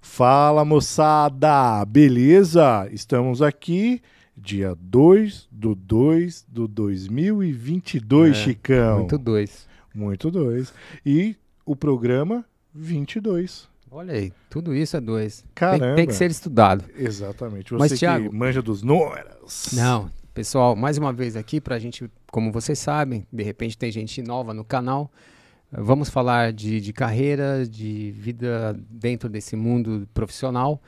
Fala moçada, beleza? Estamos aqui dia 2 do 2 do 2022, É, Chicão. Muito dois. Muito dois. E o programa 22. Olha aí, tudo isso é dois. Tem, Caramba. tem que ser estudado. Exatamente. Você Mas, que Thiago- manja dos números. Não, pessoal, mais uma vez aqui pra gente, como vocês sabem, de repente tem gente nova no canal. Vamos falar de, de carreira, de vida dentro desse mundo profissional.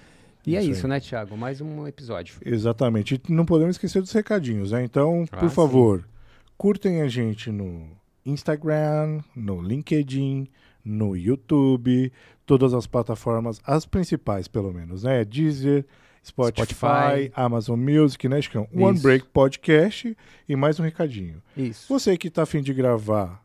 E é Isso né, Thiago? Mais um episódio. Exatamente. E não podemos esquecer dos recadinhos, né? Então, Ah, por sim. favor, curtem a gente no Instagram, no LinkedIn, no YouTube, todas as plataformas, as principais pelo menos, né? Deezer, Spotify, Spotify. Amazon Music, né, Chicão? One. Break Podcast e mais um recadinho. Isso. Você que está afim de gravar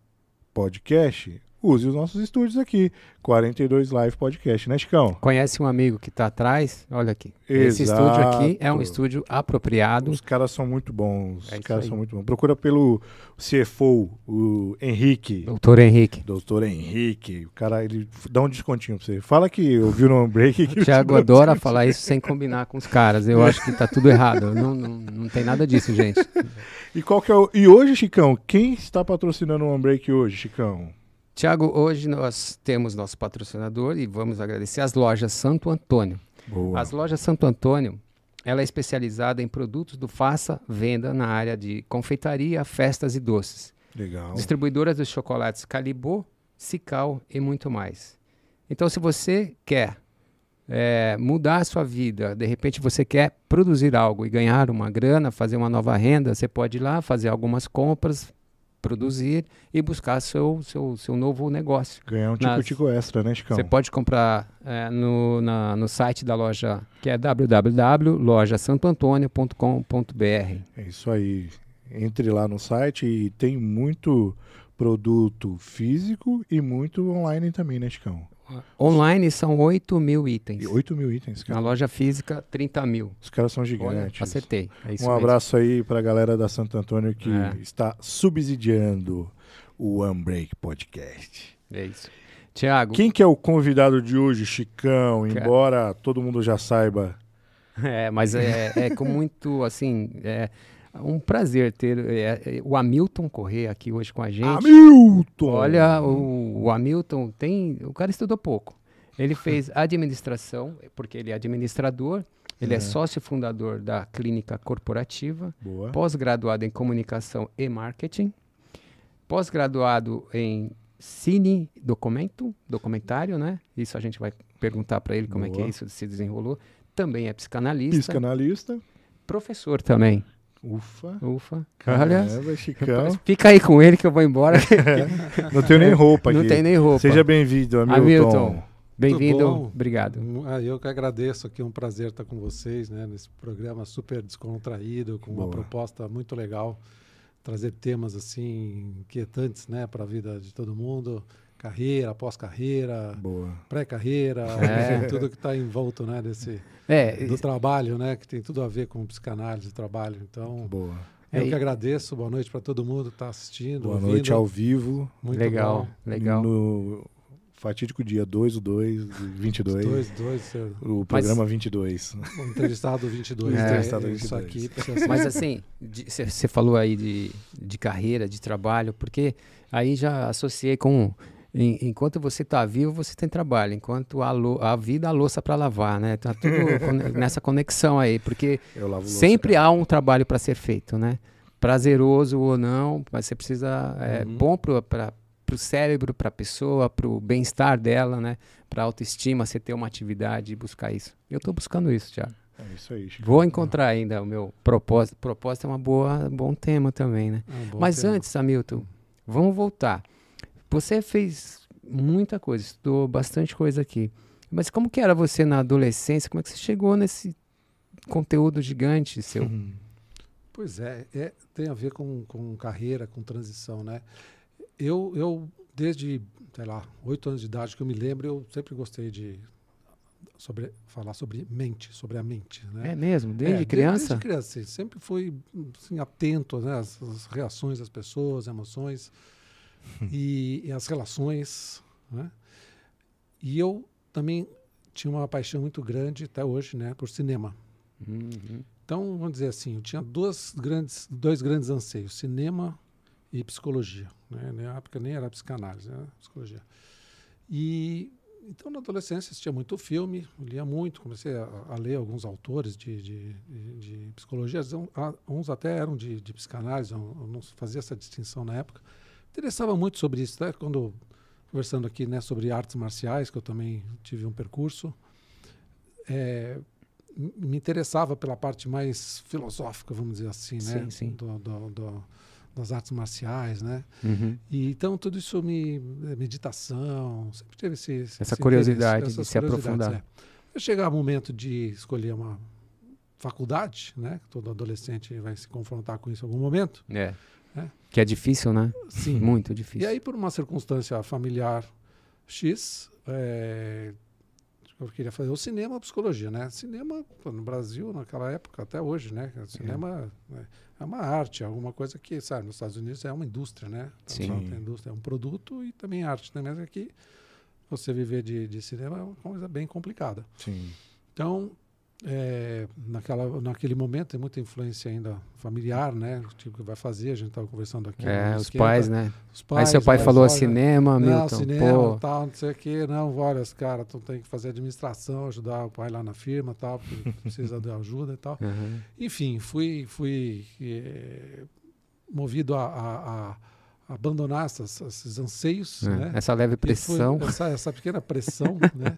podcast, use os nossos estúdios aqui. 42 Live Podcast, né, Chicão? Conhece um amigo que tá atrás? Olha aqui. Esse Exato. estúdio aqui é um estúdio apropriado. Os caras são muito bons. É Os caras aí. são muito bons. Procura pelo CFO, o Henrique. Doutor Henrique. Doutor Henrique. O cara, ele dá um descontinho pra você. Fala que ouviu no break. Que O Thiago adora falar isso sem combinar com os caras. Eu acho que tá tudo errado. Não, não, não tem nada disso, gente. E qual que é o... E hoje, Chicão, quem está patrocinando o One Break hoje, Chicão? Tiago, hoje nós temos nosso patrocinador e vamos agradecer as lojas Santo Antônio. Boa. As lojas Santo Antônio, ela é especializada em produtos do faça venda na área de confeitaria, festas e doces. Legal. Distribuidoras dos chocolates Calibô, Cical e muito mais. Então, se você quer eh, mudar a sua vida, de repente você quer produzir algo e ganhar uma grana, fazer uma nova renda, você pode ir lá fazer algumas compras, produzir e buscar seu, seu, seu novo negócio. Ganhar um tico-tico extra, né, Chicão? Você pode comprar eh, no, na- no site da loja, que é www.lojasantoantonio.com.br. É isso aí. Entre lá no site e tem muito produto físico e muito online também, né, Chicão? Online são 8 mil itens. E 8 mil itens, Na cara. loja física, 30 mil. Os caras são Olha, gigantes. acertei. É um mesmo. abraço aí pra galera da Santo Antônio que É. está subsidiando o Unbreak Podcast. É isso. Tiago, Quem que é o convidado de hoje, Chicão? Cara. Embora todo mundo já saiba. é, mas é, é com muito, assim, é um prazer ter é, é, o Hamilton correr aqui hoje com a gente. Hamilton! Olha, o, o Hamilton tem. O cara estudou pouco. Ele fez administração, porque ele é administrador, ele é, É. sócio fundador da clínica corporativa, Boa. pós-graduado em comunicação e marketing, pós-graduado em cine documento, documentário, né? Isso a gente vai perguntar para ele como é que Boa. isso se desenrolou. Também é psicanalista, Psicanalista. professor também. Ufa. Ufa. Olha, Chicão. fica aí com ele que eu vou embora. Não tenho nem roupa Não aqui. tem nem roupa. Seja bem-vindo, Hamilton. Hamilton. Bem-vindo. Obrigado. Ah, eu que agradeço aqui, é um prazer estar com vocês, né, nesse programa super descontraído, com Boa. uma proposta muito legal, trazer temas assim inquietantes, né, para a vida de todo mundo, carreira, pós-carreira, Boa. pré-carreira, É. enfim, tudo que está envolto, né, desse É, do trabalho, né, que tem tudo a ver com psicanálise e trabalho. Então, Boa. eu É, que e- agradeço. Boa noite para todo mundo que está assistindo. Boa ouvindo. noite ao vivo. Muito legal, bom. legal. No fatídico dia 2 do 2, 22. Dois, dois, é, O programa 22. o entrevistado 22. É, entrevistado Isso 22. aqui precisa Mas assim, você falou aí de, de carreira, de trabalho, porque aí já associei com. Em- enquanto você está vivo, você tem trabalho. Enquanto a, lou- a vida, a louça para lavar, né? Tá tudo nessa conexão aí, porque louça. sempre há um trabalho para ser feito, né? Prazeroso ou não, mas você precisa. É Uhum. bom para o cérebro, para a pessoa, para o bem-estar dela, né? Para autoestima, você ter uma atividade e buscar isso. Eu estou buscando isso, Thiago. É isso aí, Chico. Vou encontrar ainda o meu propósito. Propósito é uma boa, bom tema também, né? É um Mas tema. antes, Hamilton, vamos voltar. Você fez muita coisa, estudou bastante coisa aqui. Mas como que era você na adolescência? Como é que você chegou nesse conteúdo gigante seu? Uhum. Pois é, é, tem a ver com, com carreira, com transição, né? Eu, eu, desde, sei lá, oito anos de idade que eu me lembro, eu sempre gostei de sobre, falar sobre mente, sobre a mente, né? É mesmo? Desde É, criança? Desde criança, assim, sempre fui assim, atento né, às, às reações das pessoas, emoções e, e as relações. Né? E eu também tinha uma paixão muito grande até hoje, né, por cinema. Uhum. Então, vamos dizer assim, eu tinha duas grandes, dois grandes anseios, cinema e psicologia. Né? Na época nem era psicanálise, era psicologia. E então, na adolescência, assistia muito filme, lia muito, comecei a, a ler alguns autores de, de, de, de psicologia, uns até eram de, de psicanálise, eu, eu não fazia essa distinção na época. Interessava muito sobre isso, né? quando conversando aqui né, sobre artes marciais, que eu também tive um percurso, é, me interessava pela parte mais filosófica, vamos dizer assim, né? Sim, sim. Do, do, do, das artes marciais, né? Uhum. E, então tudo isso me meditação, sempre teve esse, essa esse curiosidade interesse, de se aprofundar. É. Eu chegar o momento de escolher uma faculdade, né? Todo adolescente vai se confrontar com isso em algum momento. É. É. Que é difícil, né? Sim. Muito difícil. E aí, por uma circunstância familiar X, é, eu queria fazer o cinema, a psicologia, né? Cinema no Brasil naquela época até hoje, né? O cinema é. é uma arte, é alguma coisa que, sabe, nos Estados Unidos é uma indústria, né? Sim. Tem indústria, é um produto e também arte, né? Mas aqui você viver de, de cinema é uma coisa bem complicada. Sim. Então, é, naquela, naquele momento tem muita influência ainda familiar, né? O tipo que vai fazer, a gente estava conversando aqui. É, no os esquenta. pais, né? Os pais, Aí seu pai mas falou olha, cinema, não, Milton. cinema, pô, tal, não sei o quê. Não, olha, os caras tu tem que fazer administração, ajudar o pai lá na firma, tal, porque precisa de ajuda e tal. Uhum. Enfim, fui, fui eh, movido a, a- a abandonar essas- esses anseios, É, né? Essa leve pressão. Essa, essa pequena pressão, né?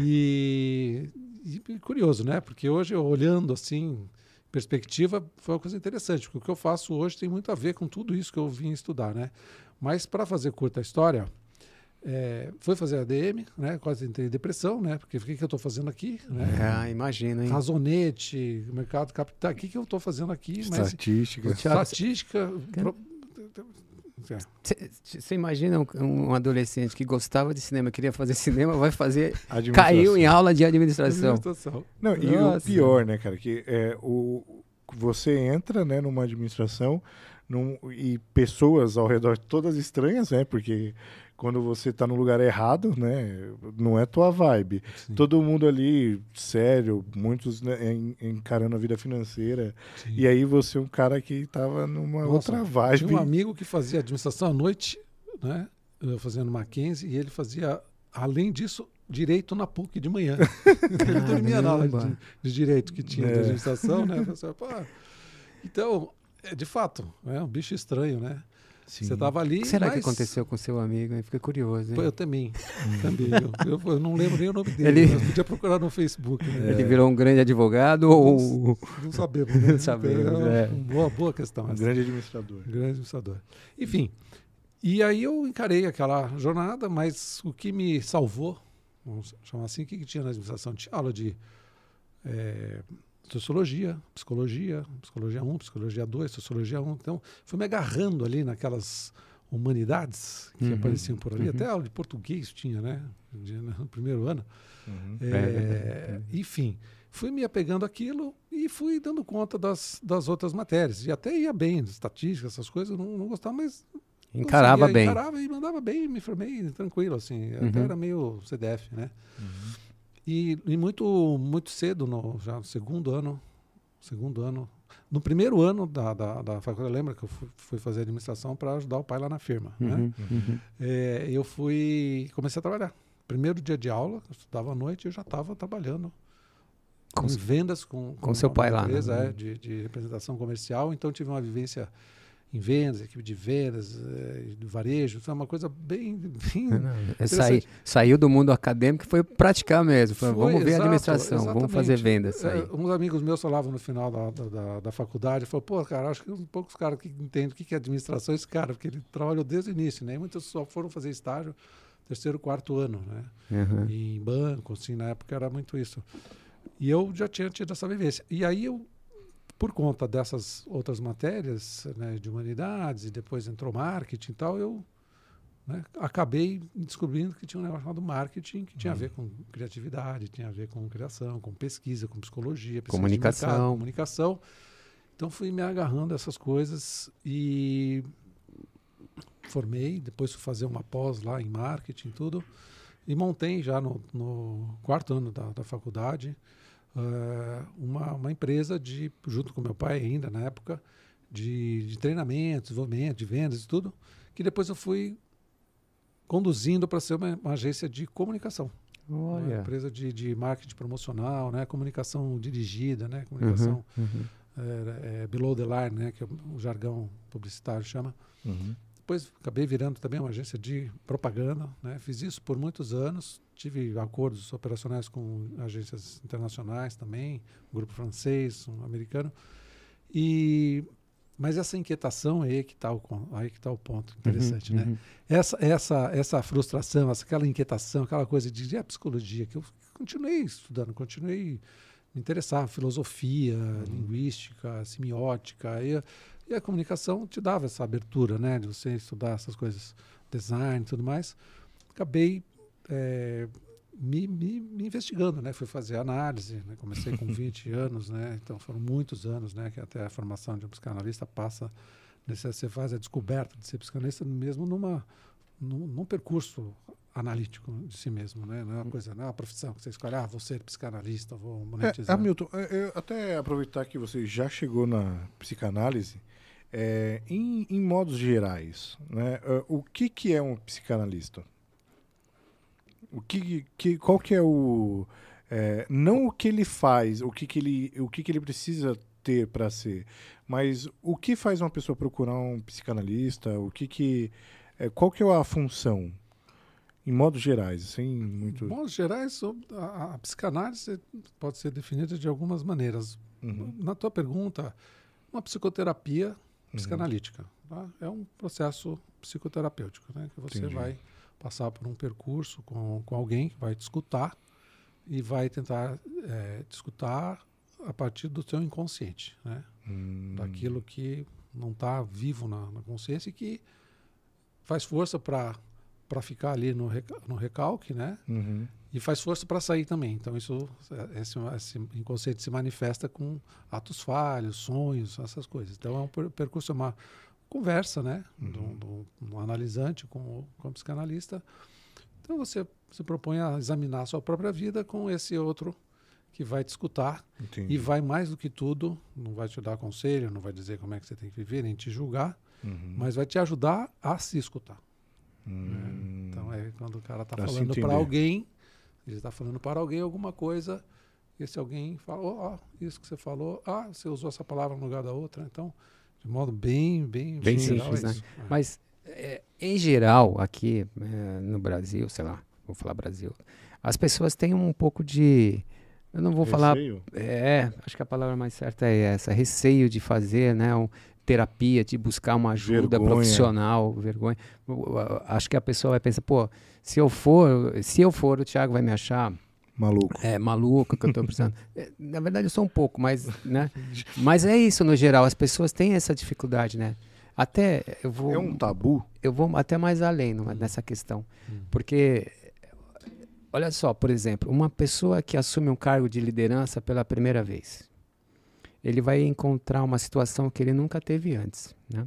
E, e curioso, né? Porque hoje, eu olhando assim, perspectiva, foi uma coisa interessante, porque o que eu faço hoje tem muito a ver com tudo isso que eu vim estudar, né? Mas para fazer curta história, é, foi fazer ADM, né? Quase entrei em depressão, né? Porque o que, que eu estou fazendo aqui, né? É, imagina, hein? Razonete, mercado capital, o que, que eu estou fazendo aqui? Mas Estatística. Thiago, estatística... pro-. Você imagina um, um adolescente que gostava de cinema, queria fazer cinema, vai fazer. Caiu em aula de administração. Administração. Não, e o pior, né, cara, que é o você entra, né, numa administração num, e pessoas ao redor todas estranhas, né, porque quando você tá no lugar errado, né, não é tua vibe. Sim. Todo mundo ali sério, muitos né, en- encarando a vida financeira. Sim. E aí você é um cara que tava numa Nossa, outra vibe. Tinha um amigo que fazia administração à noite, né? Eu fazendo Mackenzie, e ele fazia, além disso, direito na PUC de manhã. ele dormia na aula de, de direito que tinha de É. administração, né? Assim, "Pô, Então, é, de fato, é um bicho estranho, né? Sim. Você estava ali. O que será que mas- aconteceu com seu amigo? hein? Fiquei curioso. hein? Eu também. também. Eu, eu- eu não lembro nem o nome dele. Ele- mas podia procurar no Facebook. Né? Ele virou um grande advogado ou. Não sabemos. Né? Não sabemos, É é. uma boa, boa questão. Um essa. grande administrador. Um grande administrador. Enfim, e aí eu encarei aquela jornada, mas o que me salvou, vamos chamar assim, o que, que tinha na administração? Tinha aula de eh, sociologia, psicologia, psicologia 1, psicologia 2, sociologia 1. Então, fui me agarrando ali naquelas humanidades que Uhum, apareciam por ali. uhum. Até aula de português tinha, né? No primeiro ano. Uhum. É, verdade. enfim, fui me apegando àquilo e fui dando conta das, das outras matérias. E até ia bem, estatística, essas coisas, não, não gostava, mas. Encarava bem. Encarava e mandava bem, me formei tranquilo, assim. Uhum. Até era meio CDF, né? Uhum. E, e muito, muito cedo, no, já no segundo ano, segundo ano, no primeiro ano da, da, da faculdade, lembra que eu fui, fui fazer administração para ajudar o pai lá na firma, né? Uhum, uhum. É, eu fui, comecei a trabalhar. Primeiro dia de aula, eu estudava à noite, eu já estava trabalhando Com em s- vendas com, com seu uma pai lá, né? empresa é, de, de representação comercial. Então tive uma vivência em vendas, equipe de vendas, eh, de varejo, foi uma coisa bem, bem Não, é sair- saiu do mundo acadêmico e foi praticar mesmo. Foi, Foi, vamos ver a administração, vamos fazer exatamente. vendas. É, uns amigos meus falavam no final da, da, da, da faculdade, falaram, pô, cara, acho que uns poucos caras que entendem o que é administração é esse cara, porque ele trabalhou desde o início, né? E muitos só foram fazer estágio terceiro, quarto ano, né? Uhum. E em banco, assim, na época era muito isso. E eu já tinha tido essa vivência. E aí eu, por conta dessas outras matérias, né, de humanidades, e depois entrou marketing e tal, eu né, acabei descobrindo que tinha um negócio chamado marketing, que tinha a ver com criatividade, tinha a ver com criação, com pesquisa, com psicologia, pesquisa Comunicação. mercado, comunicação. Então fui me agarrando a essas coisas e formei, depois fui fazer uma pós lá em marketing e tudo. E montei já no, no quarto ano da, da faculdade uh, uma, uma empresa de, junto com meu pai ainda na época, de, de treinamento, desenvolvimento, de vendas e tudo, que depois eu fui conduzindo para ser uma, uma, agência de comunicação. Olha. Uma empresa de, de marketing promocional, né? comunicação dirigida, né? comunicação Uhum, uhum. é, é, below the line, né? que é o jargão publicitário chama. Uhum. Depois acabei virando também uma agência de propaganda, né? Fiz isso por muitos anos, tive acordos operacionais com agências internacionais também, um grupo francês, um americano. E mas essa inquietação aí que está o aí que tá o ponto interessante, Uhum, né? uhum. Essa essa essa frustração, essa, aquela inquietação, aquela coisa de é a psicologia que eu continuei estudando, continuei me interessar, filosofia, linguística, semiótica, e, a- e a comunicação te dava essa abertura, né, de você estudar essas coisas, design e tudo mais. Acabei eh, me, me, me investigando, né, fui fazer análise, né, comecei com 20 anos, né, então foram muitos anos, né, que até a formação de um psicanalista passa, nesse, você faz a descoberta de ser psicanalista mesmo numa, num, num percurso analítico de si mesmo, né, não é uma coisa, não é uma profissão que você escolhe, ah, vou ser psicanalista, vou É, monetizar. Hamilton, é, eu até aproveitar que você já chegou na psicanálise, é, em, em modos gerais, né, é, o que, que é um psicanalista? O que, que, qual que é o... é, não o que ele faz, o que, que, ele, o que, que ele precisa ter para ser, mas o que faz uma pessoa procurar um psicanalista, o que que... é, qual que é a função? Em modos gerais, sem muito... Em modos gerais, a, a psicanálise pode ser definida de algumas maneiras. Uhum, Na tua pergunta, uma psicoterapia psicanalítica tá? é um processo psicoterapêutico, né? que você Entendi. vai passar por um percurso com, com alguém que vai te escutar e vai tentar eh, te escutar a partir do teu inconsciente, né? Hum, daquilo que não está vivo na, na consciência e que faz força para para ficar ali no, no recalque, né? uhum. E faz força para sair também. Então isso, esse, esse inconsciente se manifesta com atos falhos, sonhos, essas coisas. Então é um per- percurso, é uma conversa, né? Uhum. Do, do, do analisante com com o psicanalista. Então você se propõe a examinar a sua própria vida com esse outro que vai te escutar Entendi. e vai mais do que tudo, não vai te dar conselho, não vai dizer como é que você tem que viver, nem te julgar, Uhum. mas vai te ajudar a se escutar. Hum. Então é quando o cara está falando para alguém, ele está falando para alguém alguma coisa, e esse alguém fala, ó, ó, isso que você falou, ah, você usou essa palavra no lugar da outra, então, de modo bem, bem, Bem simples, né? É. Mas, é, em geral, aqui é, no Brasil, sei lá, vou falar Brasil, as pessoas têm um pouco de. Eu não vou falar. Receio? É, acho que a palavra mais certa é essa: receio de fazer, né? Um, terapia, de buscar uma ajuda Vergonha. profissional, vergonha. Acho que a pessoa vai pensar, pô, se eu for, se eu for, o Thiago vai me achar Maluco. é, maluco que eu tô precisando. É, Na verdade, eu sou um pouco, mas, né? Mas é isso no geral, as pessoas têm essa dificuldade, né? Até eu vou É um tabu? eu vou até mais além numa- nessa questão. Hum. Porque, olha só, por exemplo, uma pessoa que assume um cargo de liderança pela primeira vez, ele vai encontrar uma situação que ele nunca teve antes. Né?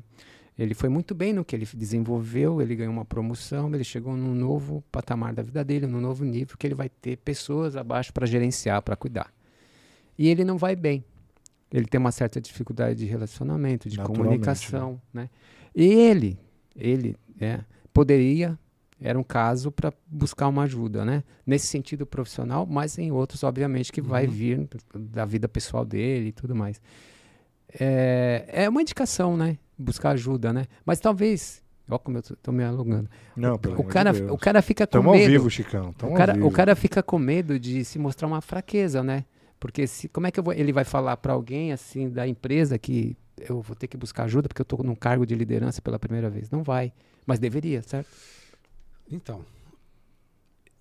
Ele foi muito bem no que ele desenvolveu, ele ganhou uma promoção, ele chegou num novo patamar da vida dele, num novo nível, que ele vai ter pessoas abaixo para gerenciar, para cuidar. E ele não vai bem. Ele tem uma certa dificuldade de relacionamento, de comunicação, né? E ele, ele é, poderia, era um caso para buscar uma ajuda, né? Nesse sentido profissional, mas em outros, obviamente, que vai Uhum. vir da vida pessoal dele e tudo mais. É, é uma indicação, né? Buscar ajuda, né? Mas talvez, ó como eu tô, tô me alugando, Não, pelo o de cara, Deus. o cara fica com Tamo ao medo. vivo, Chicão. Tamo O cara, ao o vivo. cara fica com medo de se mostrar uma fraqueza, né? Porque se, como é que vou- ele vai falar para alguém assim da empresa que eu vou ter que buscar ajuda porque eu estou num cargo de liderança pela primeira vez? Não vai, mas deveria, certo? Então,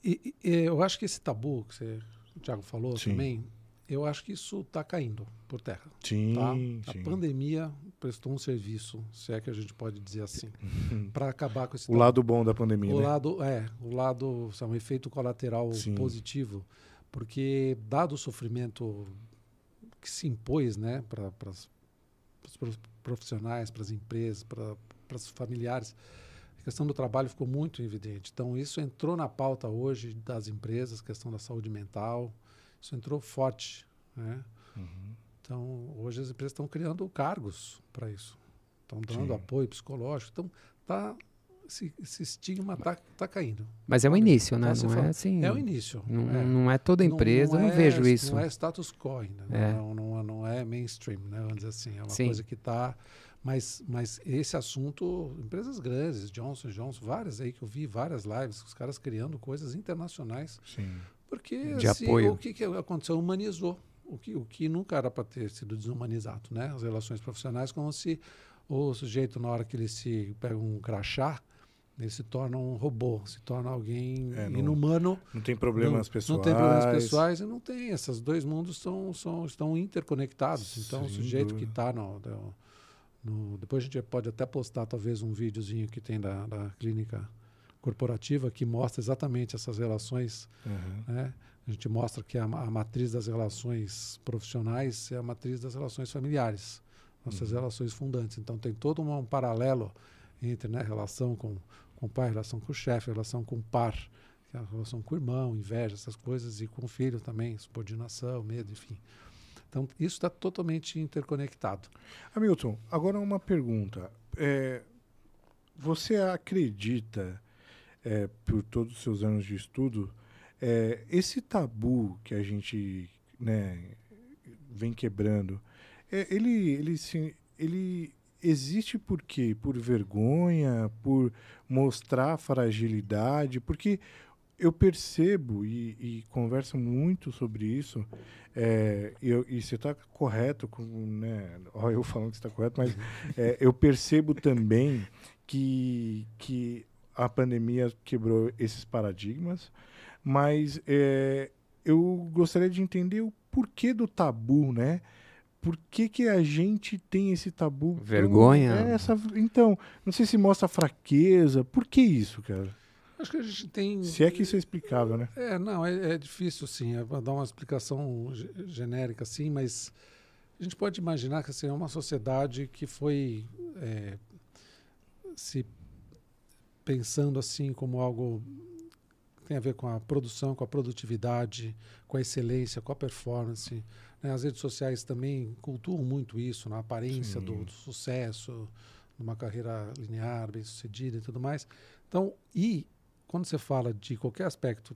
e- e- eu acho que esse tabu que você, o Thiago falou Sim. também, eu acho que isso está caindo por terra. Sim, Tá? sim. A pandemia prestou um serviço, se é que a gente pode dizer assim, para acabar com esse O tabu. lado bom da pandemia, O né? lado, é, o lado, sabe, um efeito colateral Sim. positivo, porque dado o sofrimento que se impôs, né, para os profissionais, para as empresas, para os familiares, a questão do trabalho ficou muito evidente. Então, isso entrou na pauta hoje das empresas, questão da saúde mental, isso entrou forte. Né? Uhum. Então, hoje as empresas estão criando cargos para isso, estão dando Sim. apoio psicológico. Então, tá, esse, esse estigma está tá caindo. Mas é o início, né? Tá não é assim. É o início. Não é, não é toda empresa, não, não, não é, vejo isso. Não é status quo ainda. É. Não, não, não, é mainstream, né? Vamos dizer assim. É uma Sim. coisa que está mas, mas esse assunto, empresas grandes, Johnson Johnson, várias aí que eu vi, várias lives, os caras criando coisas internacionais. Sim. Porque De se, apoio. o que, que aconteceu? Humanizou. O que, o que nunca era para ter sido desumanizado, né? As relações profissionais, como se o sujeito, na hora que ele se pega um crachá, ele se torna um robô, se torna alguém é, não, inumano. Não tem problemas não, pessoais. Não tem problemas pessoais e não tem. Esses dois mundos são, são, estão interconectados. Então, Sem o sujeito que está no, no, no, depois a gente pode até postar talvez um videozinho que tem da, da clínica corporativa que mostra exatamente essas relações. Uhum. Né? A gente mostra que a, a, matriz das relações profissionais é a matriz das relações familiares, nossas uhum. relações fundantes. Então tem todo um, um paralelo entre né, relação com, com o pai, relação com o chefe, relação com o par, é relação com o irmão, inveja, essas coisas, e com o filho também, subordinação, medo, enfim. Então, isso está totalmente interconectado. Hamilton, agora uma pergunta. É, você acredita, é, por todos os seus anos de estudo, é, esse tabu que a gente né, vem quebrando, é, ele, ele, ele existe por quê? Por vergonha, por mostrar fragilidade? Porque eu percebo e, e converso muito sobre isso, é, eu, e você está correto, com, né, ó, eu falando que está correto, mas é, eu percebo também que, que a pandemia quebrou esses paradigmas, mas é, eu gostaria de entender o porquê do tabu, né? Por que, que a gente tem esse tabu? Vergonha? É essa, então, não sei se mostra fraqueza. Por que isso, cara? Acho que a gente tem. Se é que isso é explicável, né? É, não, é, é difícil, sim. É dar uma explicação genérica, assim, mas a gente pode imaginar que assim, é uma sociedade que foi é, se pensando assim como algo que tem a ver com a produção, com a produtividade, com a excelência, com a performance. Né? As redes sociais também cultuam muito isso, na aparência do, do, sucesso, numa carreira linear, bem sucedida e tudo mais. Então, e quando você fala de qualquer aspecto,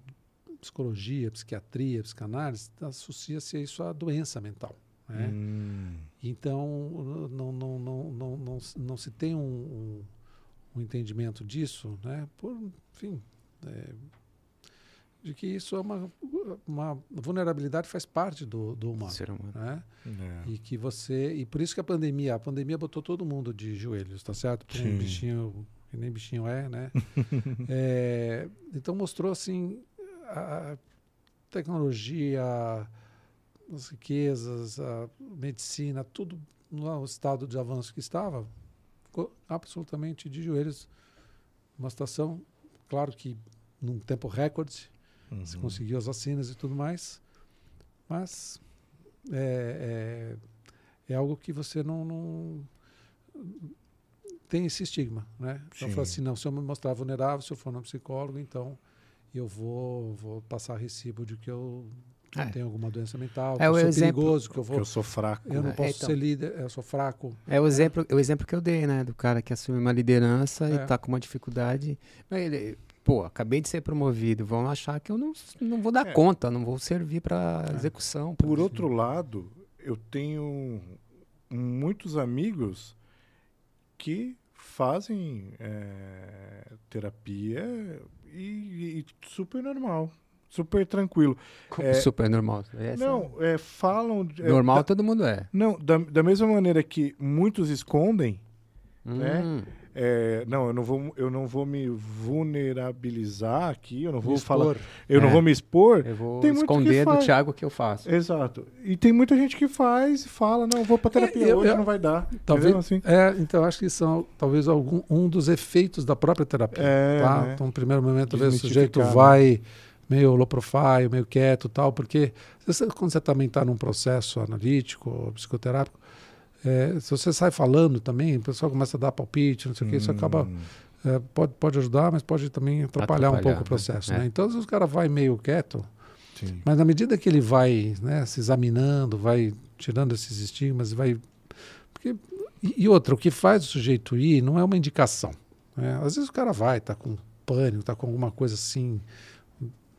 psicologia, psiquiatria, psicanálise, associa-se isso à doença mental. Né? Hum. Então, não, não, não, não, não, não se tem um, um, um entendimento disso, né? por, enfim, é, de que isso é uma, uma vulnerabilidade faz parte do, do humano. Ser humano. Né? É. E que você. E por isso que a pandemia, a pandemia botou todo mundo de joelhos, tá certo? Por um bichinho que nem bichinho é, né? é, então mostrou assim a tecnologia, as riquezas, a medicina, tudo no estado de avanço que estava, ficou absolutamente de joelhos. Uma situação, claro que num tempo recorde, uhum. se conseguiu as vacinas e tudo mais, mas é, é, é algo que você não, não tem esse estigma, né? Então fala assim, não, se eu me mostrar vulnerável, se eu for um psicólogo, então eu vou, vou passar recibo de que eu é. tenho alguma doença mental, é que eu sou exemplo, perigoso, que eu vou... Que eu sou fraco. Eu não é, posso então, ser líder, eu sou fraco. É o exemplo, é o exemplo que eu dei, né? Do cara que assume uma liderança e está é. com uma dificuldade. Ele, pô, acabei de ser promovido, vão achar que eu não, não vou dar é. conta, não vou servir para execução. Por outro lado, eu tenho muitos amigos que fazem é, terapia e, e, super normal, super tranquilo. É, super normal? Essa não, é, falam. É, normal da, todo mundo é. Não, da, da mesma maneira que muitos escondem, né? hum. né? É, não, eu não vou, eu não vou me vulnerabilizar aqui, eu não vou falar, eu é. não vou me expor. Eu vou tem esconder do Thiago que eu faço. Exato. E tem muita gente que faz e fala, não, vou para terapia é, eu, hoje, eu, não vai dar. Talvez, assim? é, então acho que são talvez algum um dos efeitos da própria terapia. É, tá? Né? Então, no primeiro momento, talvez o sujeito né? vai meio low profile, meio quieto, tal, porque quando você também está num processo analítico, psicoterápico é, se você sai falando também, o pessoal começa a dar palpite, não sei hum. o que, isso acaba. é, pode, pode ajudar, mas pode também atrapalhar, um pouco o processo. Né? É. Então, às vezes o cara vai meio quieto, Sim. mas na medida que ele vai né, se examinando, vai tirando esses estigmas, vai. Porque, e, outra, o que faz o sujeito ir não é uma indicação. Né? Às vezes o cara vai, está com pânico, está com alguma coisa assim,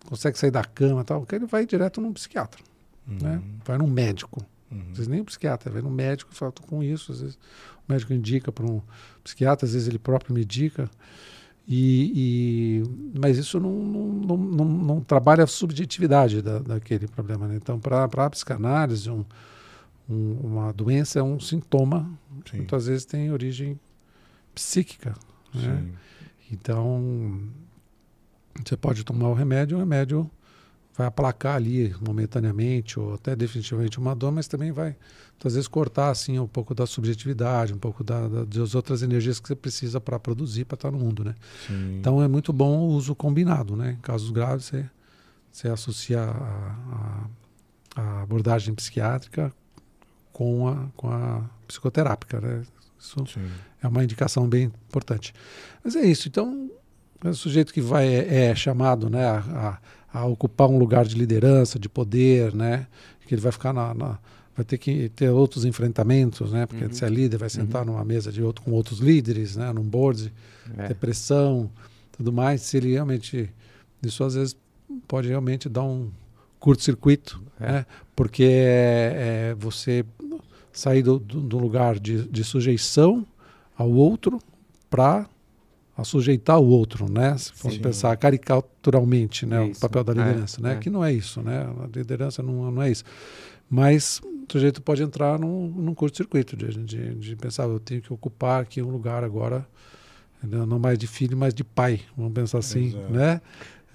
consegue sair da cama tal, que ele vai direto num psiquiatra. Uhum. Né? Vai num médico. Uhum. Às vezes nem um psiquiatra, vai num médico e fala, tô com isso. Às vezes o médico indica para um psiquiatra, às vezes ele próprio me indica. E, e, mas isso não, não, não, não, trabalha a subjetividade da, daquele problema. Né? Então, para a psicanálise, um, um, uma doença é um sintoma, Sim. muitas vezes tem origem psíquica. Né? Então, você pode tomar o remédio, o remédio vai aplacar ali momentaneamente ou até definitivamente uma dor, mas também vai, às vezes, cortar assim um pouco da subjetividade, um pouco da, da das outras energias que você precisa para produzir, para estar no mundo, né? Sim. Então é muito bom o uso combinado, né? Em casos graves, você, você associa a, a, a abordagem psiquiátrica com a, com a psicoterápica, né? Isso Sim. é uma indicação bem importante. Mas é isso. Então, é o sujeito que vai é, é chamado, né, a, a, a, ocupar um lugar de liderança, de poder, né, que ele vai ficar na, na vai ter que ter outros enfrentamentos, né, porque uhum. se é líder vai sentar uhum. numa mesa de outro com outros líderes, né, num board, é. depressão, tudo mais. Se ele realmente isso às vezes pode realmente dar um curto-circuito, é. né, porque é, é você sair do, do, do lugar de, de sujeição ao outro para a sujeitar o outro, né? Se for pensar caricaturalmente, né, é o papel da liderança, é, né? É. Que não é isso, né? A liderança não, não é isso. Mas o sujeito pode entrar num, num curto-circuito de, de, de, pensar, eu tenho que ocupar aqui um lugar agora, não mais de filho, mas de pai, vamos pensar assim, Exato. né?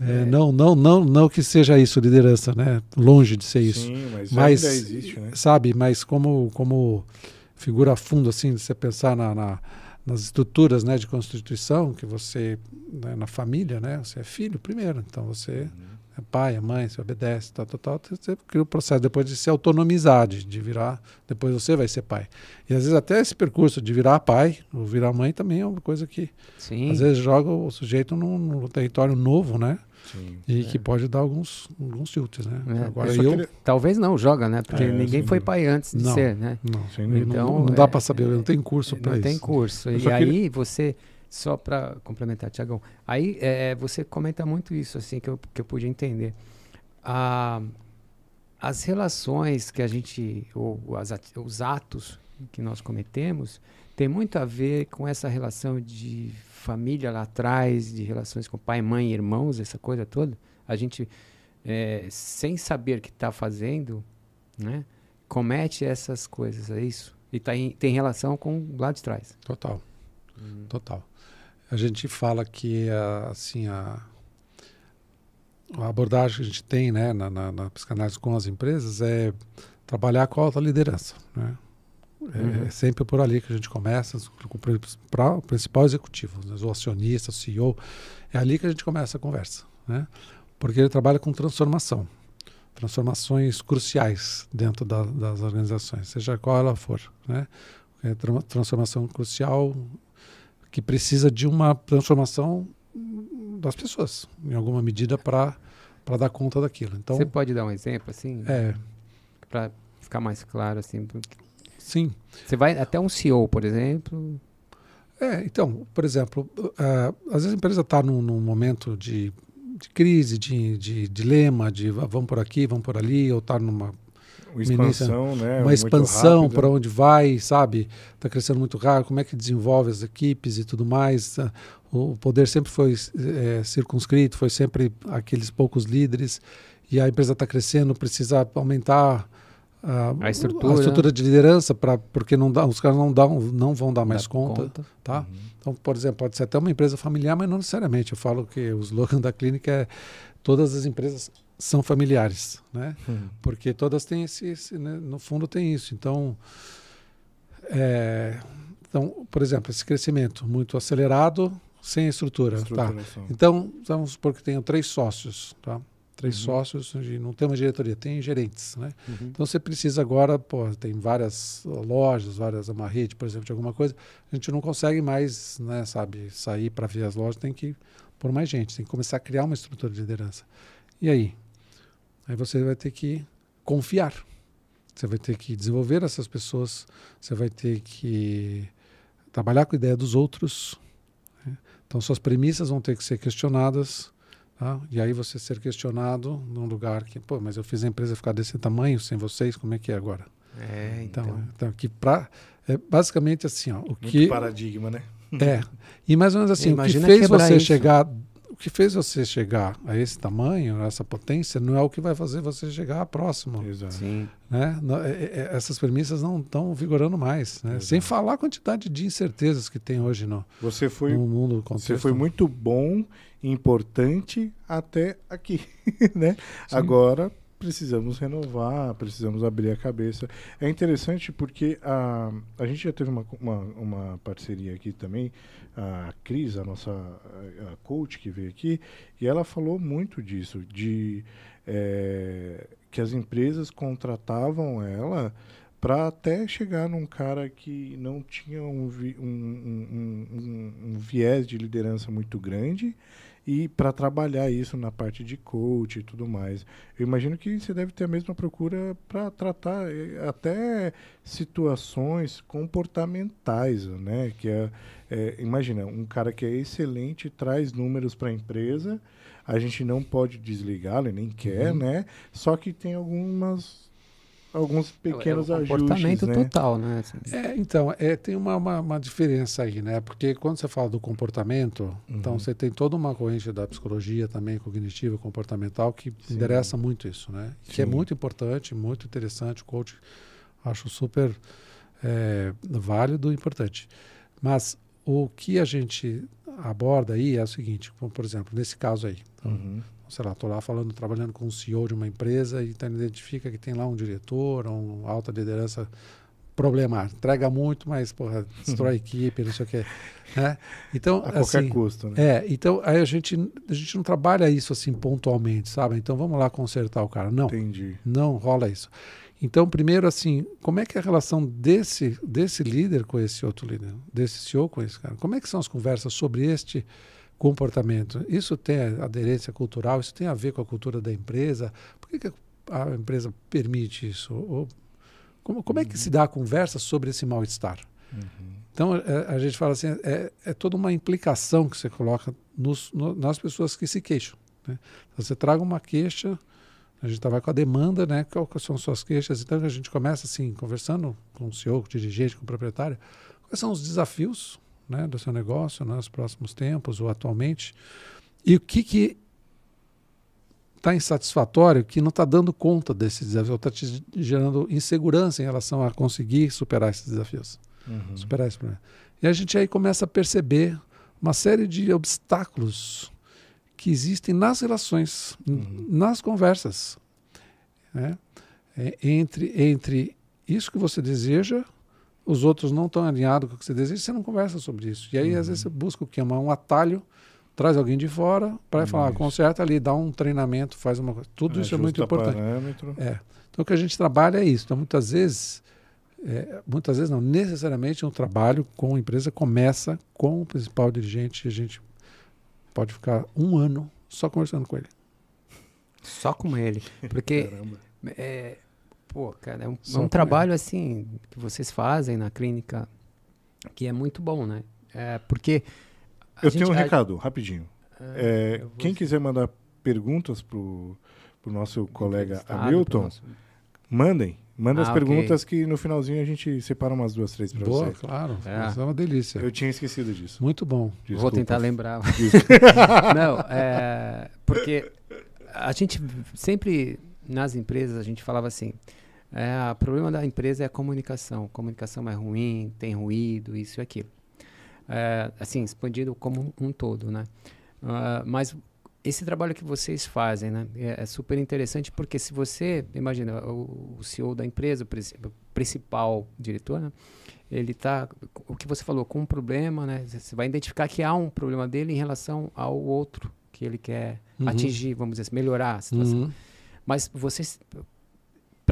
É, não, não, não, não que seja isso liderança, né? Longe de ser isso. Sim, mas, mas existe, né? Sabe, mas como, como figura fundo, assim, de você pensar na, na nas estruturas né, de constituição, que você, né, na família, né, você é filho primeiro, então você uhum. é pai, é mãe, você obedece, tal, tal, tal, você cria o processo depois de se autonomizar, de, de virar, depois você vai ser pai. E às vezes até esse percurso de virar pai ou virar mãe também é uma coisa que Sim. às vezes joga o sujeito num, num território novo, né? Sim, e é. que pode dar alguns, alguns tilts, né? É, Agora eu, eu... Talvez não, joga, né? Porque é, ninguém foi pai antes de não, ser, né? Não, então, não, não dá para saber, não tem curso para isso. Não tem curso. E aí queria... você, só para complementar, Tiagão, aí é, você comenta muito isso, assim, que eu, que eu pude entender. Ah, as relações que a gente, ou as, os atos que nós cometemos, tem muito a ver com essa relação de família lá atrás, de relações com pai, mãe, irmãos, essa coisa toda, a gente, é, sem saber que está fazendo, né, comete essas coisas, é isso? E tá em, tem relação com lá de trás. Total. Hum. Total. A gente fala que, assim, a, a abordagem que a gente tem né, na, na, na psicanálise com as empresas é trabalhar com a alta liderança, né? É, uhum. É sempre por ali que a gente começa, com o principal executivo, né, o acionista, o CEO. É ali que a gente começa a conversa, né? Porque ele trabalha com transformação, transformações cruciais dentro da, das organizações, seja qual ela for, né? É transformação crucial que precisa de uma transformação das pessoas, em alguma medida, para para dar conta daquilo. Então, você pode dar um exemplo assim? É. Para ficar mais claro assim, Sim. Você vai até um CEO, por exemplo. É, então, por exemplo, uh, às vezes a empresa está num, num, momento de, de crise, de, de, dilema, de vamos por aqui, vamos por ali, ou está numa uma expansão, né? Uma expansão para onde vai, sabe? Está crescendo muito rápido, como é que desenvolve as equipes e tudo mais. O poder sempre foi é, circunscrito, foi sempre aqueles poucos líderes, e a empresa está crescendo, precisa aumentar a, a, estrutura. a estrutura de liderança para porque não dá, os caras não dão, não vão dar mais conta, conta, tá? Uhum. Então, por exemplo, pode ser até uma empresa familiar, mas não necessariamente. Eu falo que o slogan da clínica é todas as empresas são familiares, né? Uhum. Porque todas têm esse, esse né? no fundo tem isso. Então, é, então, por exemplo, esse crescimento muito acelerado sem estrutura, tá? Então, vamos supor que tenho três sócios, tá? Três Uhum. sócios, não tem uma diretoria, tem gerentes, né? Uhum. Então você precisa agora, pô, tem várias lojas, várias, uma rede, por exemplo, de alguma coisa, a gente não consegue mais, né, sabe, sair para ver as lojas, tem que pôr mais gente, tem que começar a criar uma estrutura de liderança. E aí? Aí você vai ter que confiar. Você vai ter que desenvolver essas pessoas, você vai ter que trabalhar com a ideia dos outros. né? Então suas premissas vão ter que ser questionadas. Tá? E aí você ser questionado num lugar que, pô, mas eu fiz a empresa ficar desse tamanho sem vocês, como é que é agora? É, Então, então. então que pra, é basicamente assim, ó, o Muito que paradigma, né? é. E mais ou menos assim, o que Imagina fez você isso. chegar, que fez você chegar a esse tamanho, a essa potência, não é o que vai fazer você chegar a próximo, Exato. Sim. né? Não, é- é- essas premissas não estão vigorando mais, né? Sem falar a quantidade de incertezas que tem hoje no, Você foi, no mundo você contexto. foi muito bom, importante até aqui, né? Sim. Agora precisamos renovar, precisamos abrir a cabeça. É interessante porque a, a gente já teve uma, uma, uma parceria aqui também, a Cris, a nossa a, coach que veio aqui, e ela falou muito disso, de eh, que as empresas contratavam ela para até chegar num cara que não tinha um, vi- um- um- um viés de liderança muito grande e para trabalhar isso na parte de coach e tudo mais. Eu imagino que você deve ter a mesma procura para tratar eh, até situações comportamentais, né? Que é, é, imagina, um cara que é excelente traz números para a empresa, a gente não pode desligá-lo, e nem quer, Uhum. né? Só que tem algumas alguns pequenos é o ajustes, comportamento né? total, né? Assim, É, então, é, tem uma, uma, uma diferença aí, né? Porque quando você fala do comportamento, então Uhum. você tem toda uma corrente da psicologia também, cognitiva, comportamental, que Sim. endereça muito isso, né? Que é Sim. muito importante, muito interessante. O coach acho super é, válido e importante. Mas o que a gente aborda aí é o seguinte, como, por exemplo, nesse caso aí, Uhum. Sei lá, estou lá falando, trabalhando com um CEO de uma empresa e então identifica que tem lá um diretor, um alta liderança problemático. Entrega muito, mas, porra, destrói a equipe, não sei o quê. Né? Então, A qualquer assim, custo, né? é, então aí a gente, a gente não trabalha isso assim pontualmente, sabe? Então vamos lá consertar o cara. Não, Entendi. não rola isso. Então, primeiro, assim, como é que é a relação desse, desse líder com esse outro líder, desse CEO com esse cara? Como é que são as conversas sobre este comportamento? Isso tem aderência cultural? Isso tem a ver com a cultura da empresa? Por que, que a empresa permite isso? Ou, como, como é que se dá a conversa sobre esse mal-estar? Uhum. Então, é, a gente fala assim, é, é toda uma implicação que você coloca nos, no- nas pessoas que se queixam. Né? Então, você traga uma queixa, a gente trabalha com a demanda, né? Qual que são suas queixas? Então, a gente começa assim, conversando com o CEO, com o dirigente, com o proprietário, quais são os desafios né, do seu negócio né, nos próximos tempos ou atualmente, e o que que está insatisfatório, que não está dando conta desses desafios, está te gerando insegurança em relação a conseguir superar esses desafios Uhum. superar esse problema. E a gente aí começa a perceber uma série de obstáculos que existem nas relações, Uhum. nas conversas, né? É, entre, entre isso que você deseja, os outros não estão alinhados com o que você deseja, você não conversa sobre isso. E aí, às vezes, você busca o? Uma- Um atalho, traz alguém de fora para falar, Isso. conserta ali, dá um treinamento, faz uma coisa. Tudo isso é muito importante. parâmetro. É. Então o que a gente trabalha é isso. Então muitas vezes, é, muitas vezes não, necessariamente um trabalho com a empresa começa com o principal dirigente e a gente pode ficar um ano só conversando com ele. Só com ele. Porque Caramba. É, pô, cara, é um, é um trabalho assim que vocês fazem na clínica que é muito bom, né? É, porque Eu gente- tenho um a- recado, rapidinho. Ah, É, vou- quem quiser mandar perguntas pro, pro nosso colega Hamilton, nosso- mandem. Manda as Ah, ok. perguntas que no finalzinho a gente separa umas duas, três para você. claro. É. Isso é uma delícia. Eu tinha esquecido disso. Muito bom. Vou Desculpa. tentar lembrar. Não, é, porque a gente sempre nas empresas a gente falava assim, é, o problema da empresa é a comunicação. Comunicação é ruim, tem ruído, isso e aquilo. É, assim, expandido como um, todo, né? Ah, mas esse trabalho que vocês fazem, né, é, é super interessante porque se você, imagina, o, o CEO da empresa, o princi- o principal diretor, né, ele está, o que você falou, com um problema, né, você vai identificar que há um problema dele em relação ao outro que que ele quer Uhum. atingir, vamos dizer, assim, melhorar a situação. Uhum. Mas vocês,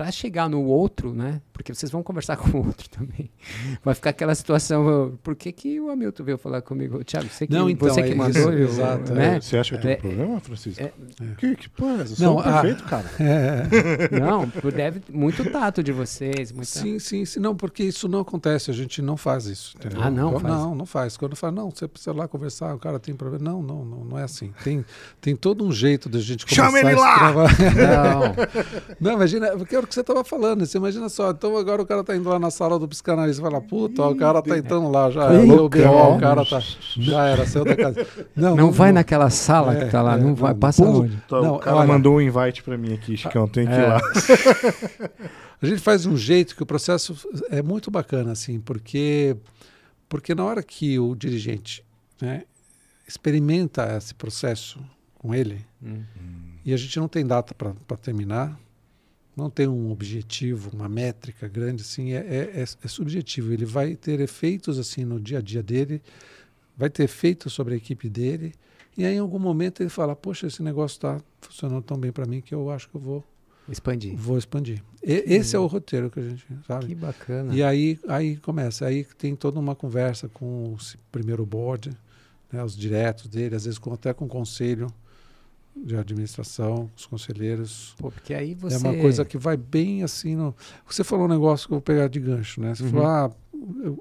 para chegar no outro, né? Porque vocês vão conversar com o outro também. Vai ficar aquela situação. Por que, que o Hamilton veio falar comigo? Tiago, você que, Não, então, você que é mandou, isso, eu- exato, né? Você acha que tem É, um problema, Francisco? é- Que, que porra é essa? Você Não, é um a- perfeito, cara. É. Não, deve muito tato de vocês, muita... Sim, sim, sim. Não, porque isso não acontece, a gente não faz isso. entendeu? Ah, não Quando- faz? Não, não faz. Quando fala, não, você precisa lá conversar, o cara tem problema. Não, não, não, não é assim. Tem, tem todo um jeito da gente começar Chama ele a lá! Não, Não, imagina, porque é que você estava falando. Você imagina só, então agora o cara tá indo lá na sala do psicanalista e fala, puta, ó, o cara tá entrando lá, já leu o BO, o cara tá. Já era, saiu da casa. Não, não vai naquela sala É, que tá lá, é, não vai, não, passa não. onde? Então, Não, o cara olha- mandou um invite pra mim aqui, Chicão. Tem que ir É. lá. A gente faz de um jeito que o processo é muito bacana, assim, porque, porque na hora que o dirigente né, experimenta esse processo com ele, Hum. e a gente não tem data para terminar, não tem um objetivo, uma métrica grande, assim, é, é, é- é subjetivo. Ele vai ter efeitos assim no dia a dia dele, vai ter efeitos sobre a equipe dele, e aí em algum momento ele fala, poxa, esse negócio está funcionando tão bem para mim que eu acho que eu vou, Expandir. vou expandir. E- esse é o roteiro que a gente sabe. Que bacana. E aí, aí começa, aí tem toda uma conversa com o primeiro board, né, os diretos dele, às vezes com, até com o conselho de administração, os conselheiros. Pô, porque aí você... É uma coisa que vai bem assim. No... Você falou um negócio que eu vou pegar de gancho, né? Você Uhum. falou, ah,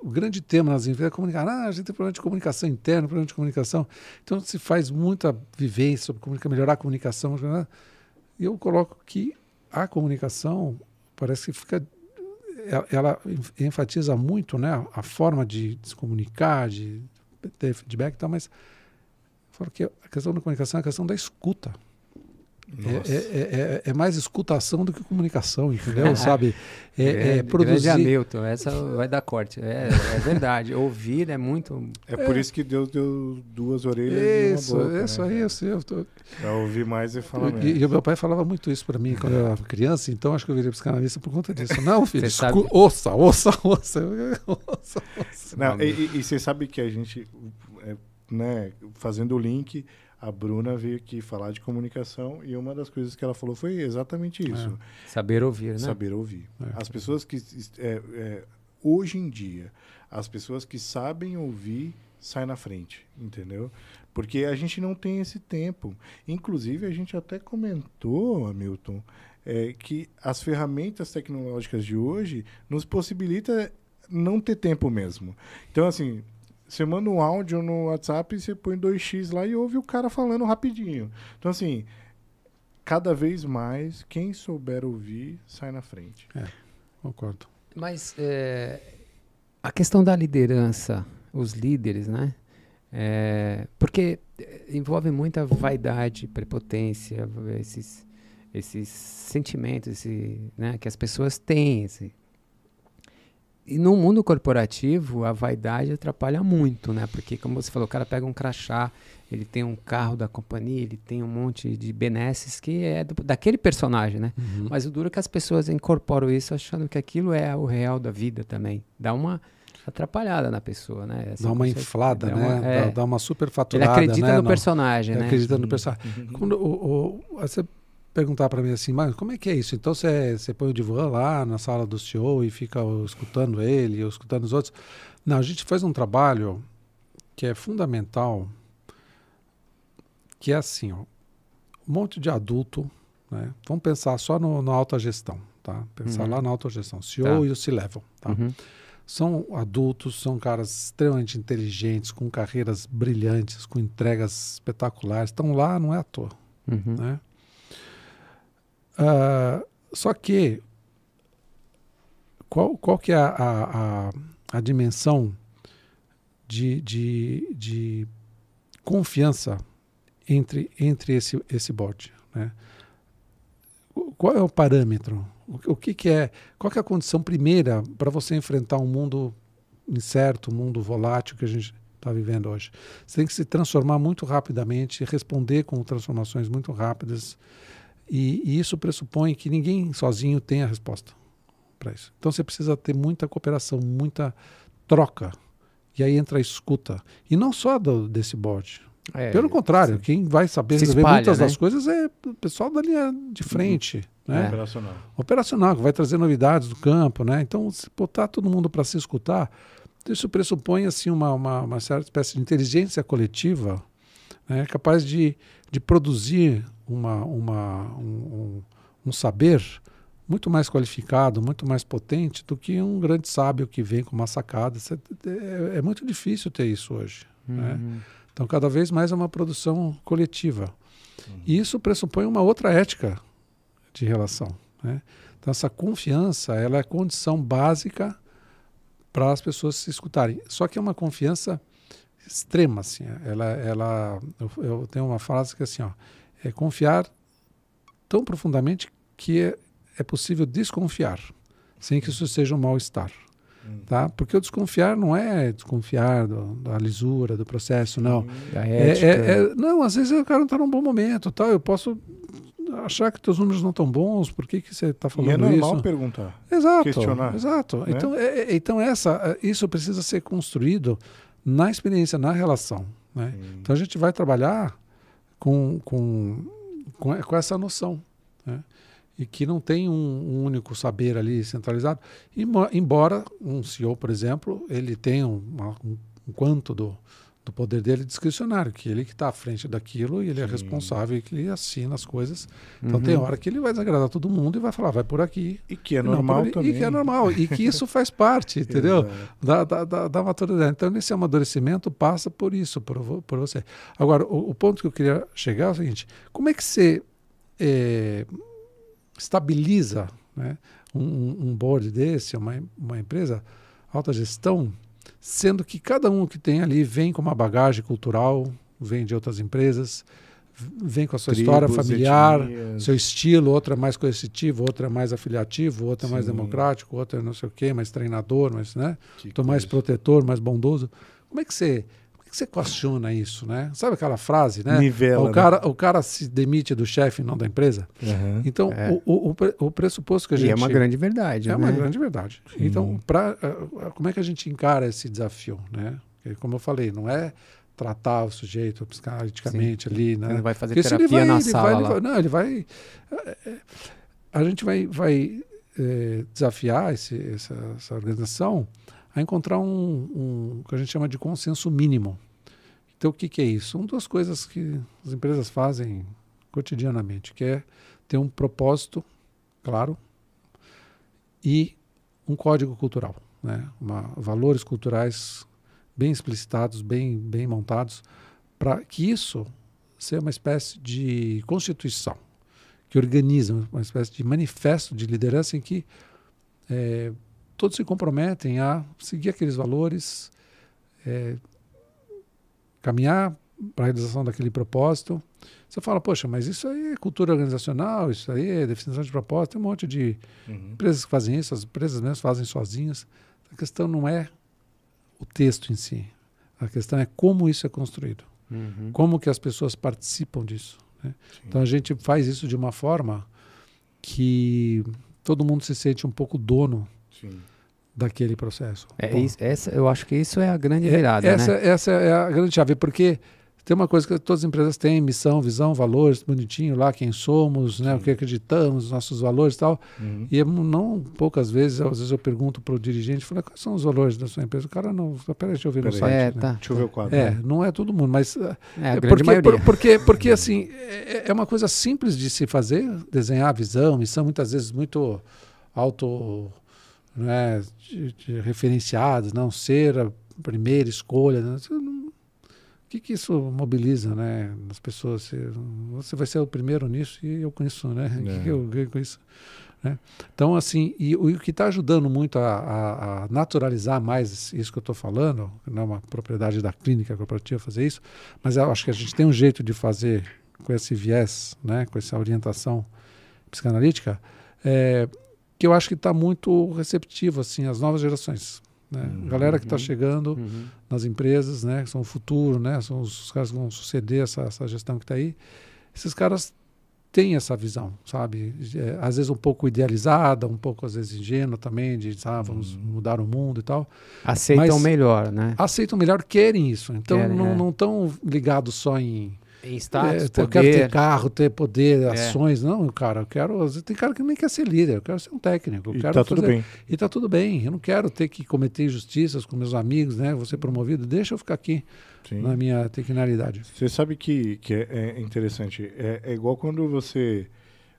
o, grande tema nas empresas é comunicar. Ah, a gente tem problema de comunicação interna, problema de comunicação. Então se faz muita vivência sobre comunicar, melhorar a comunicação. né? E eu coloco que a comunicação parece que fica ela, ela en- enfatiza muito né, a forma de se comunicar, de ter feedback e tal, mas falo que a questão da comunicação é a questão da escuta. É, Nossa. é, é, é mais escutação do que comunicação, entendeu? Sabe? É, é Grande produzir. Hamilton, essa vai dar corte. É, é verdade. Ouvir é muito. É por isso que Deus deu duas orelhas Isso, e uma boca. isso né? aí, eu tô... Pra ouvir mais e falar menos. e o meu pai falava muito isso para mim quando eu era criança, então acho que eu virei psicanalista por conta disso. Não, filho, Você sabe- escu- ouça, ouça, ouça, ouça, ouça. Não, e, e- e você sabe que a gente, é, né, fazendo o link, a Bruna veio aqui falar de comunicação e uma das coisas que ela falou foi exatamente isso. Saber ouvir, né? Saber ouvir. É. As pessoas que. é, é, hoje em dia, as pessoas que sabem ouvir saem na frente, entendeu? Porque a gente não tem esse tempo. Inclusive, a gente até comentou, Hamilton, é, que as ferramentas tecnológicas de hoje nos possibilita não ter tempo mesmo. Então, assim, você manda um áudio no WhatsApp e você põe 2x lá e ouve o cara falando rapidinho. Então, assim, cada vez mais, quem souber ouvir, sai na frente. Concordo. Mas é, a questão da liderança, os líderes, né? É, porque é, envolve muita vaidade, prepotência, esses, esses sentimentos esse, né, que as pessoas têm. Esse. E no mundo corporativo, a vaidade atrapalha muito, né? Porque, como você falou, o cara pega um crachá, ele tem um carro da companhia, ele tem um monte de benesses que é do- daquele personagem, né? Uhum. Mas o duro é que as pessoas incorporam isso achando que aquilo é o real da vida também. Dá uma atrapalhada na pessoa, né? Essa Dá uma inflada, dá né? uma- é. Dá, dá uma Ele superfaturada. acredita né? no personagem, Ele né? acredita no personagem. Quando o, o- você perguntar para mim assim, mas como é que é isso? Então você, você põe o divã lá na sala do CEO e fica escutando ele, ou escutando os outros. Não, a gente faz um trabalho que é fundamental, que é assim, ó, um monte de adulto, né? Vamos pensar só no, na alta gestão, tá? Pensar Uhum. lá na alta gestão, CEO Tá. e o C-Level, tá? Uhum. São adultos, são caras extremamente inteligentes, com carreiras brilhantes, com entregas espetaculares. Estão lá, não é à toa. Uhum. Né? Ah, só que, qual, qual que é a, a, a, a dimensão de, de, de confiança entre, entre esse, esse board? Né? Qual é o parâmetro? O, o que, que é? Qual que é a condição primeira para você enfrentar um mundo incerto, um mundo volátil que a gente está vivendo hoje? Você tem que se transformar muito rapidamente, responder com transformações muito rápidas. E, e isso pressupõe que ninguém sozinho tem a resposta para isso. Então você precisa ter muita cooperação, muita troca. E aí entra a escuta. E não só do, desse board, É, Pelo contrário, sim. quem vai saber Se resolver espalha, muitas né? das coisas é o pessoal da linha de frente, né? É. Operacional. operacional, que vai trazer novidades do campo, né? Então, se botar todo mundo para se escutar, isso pressupõe assim uma, uma, uma certa espécie de inteligência coletiva, né? capaz de, de produzir uma, uma, um, um, um saber muito mais qualificado, muito mais potente do que um grande sábio que vem com uma sacada. É, é- é muito difícil ter isso hoje. né? Uhum. Então, cada vez mais é uma produção coletiva. E isso pressupõe uma outra ética de relação. Né? Então, essa confiança ela é condição básica para as pessoas se escutarem. Só que é uma confiança extrema. Assim. Ela, ela, eu, eu tenho uma frase que é assim, ó, é confiar tão profundamente que é, é possível desconfiar, sem que isso seja um mal-estar. Hum. Tá? Porque o desconfiar não é desconfiar do- da lisura, do processo, não. Da É- é- é- não, às vezes o cara não está num bom momento, tal. Eu posso achar que teus números não estão bons, por que, que você está E falando é normal isso? perguntar. Exato, questionar, exato. né? Então, é- é- então essa, isso precisa ser construído na experiência, na relação. Né? Então a gente vai trabalhar com, com, com, com essa noção. Né? E que não tem um, um único saber ali centralizado. Embora um CEO, por exemplo, ele tenha um, um quanto do, do poder dele discricionário, que ele que está à frente daquilo e ele é Sim. responsável e que ele assina as coisas. Então Uhum. tem hora que ele vai desagradar todo mundo e vai falar, vai por aqui. E que é e normal ali. também. E que é normal. E que isso faz parte, entendeu? Da, da, da, da maturidade. Então, esse amadurecimento passa por isso, por, por você. Agora, o, o ponto que eu queria chegar é o seguinte: como é que você eh, estabiliza né, um, um- um board desse, uma, uma empresa, alta gestão, sendo que cada um que tem ali vem com uma bagagem cultural, vem de outras empresas, vem com a sua história Tribos, familiar, etnias. seu estilo, outro é mais coercitivo, outro é mais afiliativo, outro é mais Sim. democrático, outro é não sei o quê, mais treinador, mais, né? Mais protetor, mais bondoso. Como é que você, que você questiona isso, né? Sabe aquela frase, né? Nivela, o, né? cara, o cara se demite do chefe, não da empresa. Aham. Então, É. o, o, o pre- o pressuposto que a E gente é uma grande verdade. é né? uma grande verdade. Sim. Então, pra, ah, como é que a gente encara esse desafio, né? Porque, como eu falei, não é tratar o sujeito psicanaliticamente ali, né? não vai fazer Porque ele terapia vai, na ele sala vai, ele não, ele vai. é, A gente vai, vai é, desafiar esse- essa, essa organização a encontrar um, um que a gente chama de consenso mínimo. Então, o que, que é isso? São duas coisas que as empresas fazem cotidianamente, que é ter um propósito claro e um código cultural, né? Uma, valores culturais bem explicitados, bem, bem montados, para que isso seja uma espécie de constituição que organiza, uma espécie de manifesto de liderança em que eh, todos se comprometem a seguir aqueles valores, eh, caminhar para a realização daquele propósito. Você fala, poxa, mas isso aí é cultura organizacional, isso aí é definição de propósito, tem um monte de Uhum. empresas que fazem isso, as empresas mesmo fazem sozinhas. A questão não é o texto em si, a questão é como isso é construído, Uhum. como que as pessoas participam disso. né? Então a gente faz isso de uma forma que todo mundo se sente um pouco dono Sim. daquele processo. É Bom, isso, essa, eu acho que isso é a grande é- virada, essa, né? essa é a grande chave, porque tem uma coisa que todas as empresas têm, missão, visão, valores, bonitinho lá, quem somos, né, o que acreditamos, os nossos valores e tal. Uhum. E é não poucas vezes, às vezes eu pergunto para o dirigente, falo, quais são os valores da sua empresa? O cara não, peraí, deixa eu ver no Peraí. site. É, né? tá. Deixa eu ver o quadro. É, não é todo mundo, mas eh, É a é grande porque, maioria. por- porque, porque assim, é, é uma coisa simples de se fazer, desenhar a visão, missão muitas vezes muito auto né, de, de referenciadas, não ser a primeira escolha. né? Não- O que, que isso mobiliza né, nas pessoas? Você, você vai ser o primeiro nisso e eu com isso, né? O que, É. que eu ganho com isso? né? Então, assim, e, o o que está ajudando muito a, a- a naturalizar mais isso que eu estou falando, não é uma propriedade da clínica corporativa fazer isso, mas eu acho que a gente tem um jeito de fazer com esse viés, né, com essa orientação psicanalítica, é, que eu acho que está muito receptivo assim às novas gerações. Né? Uhum. Galera que está chegando Uhum. nas empresas, né, que são o futuro, né, são os caras que vão suceder essa, essa gestão que está aí. Esses caras tem essa visão, sabe? É, às vezes um pouco idealizada, um pouco às vezes ingênua também, de ah, vamos Uhum. mudar o mundo e tal. Aceitam melhor, né? Aceitam melhor, querem isso. Então Querem, não é. não estão ligados só em Em é, status, eu quero ter poder. carro, ter poder, É. ações. Não, cara, eu quero. Tem cara que nem quer ser líder, eu quero ser um técnico. Eu E quero tá tudo fazer- bem. E tá tudo bem. Eu não quero ter que cometer injustiças com meus amigos, né? Vou ser promovido. Deixa eu ficar aqui Sim. na minha tecnicalidade. Você sabe que, que é, é interessante. É, é igual quando você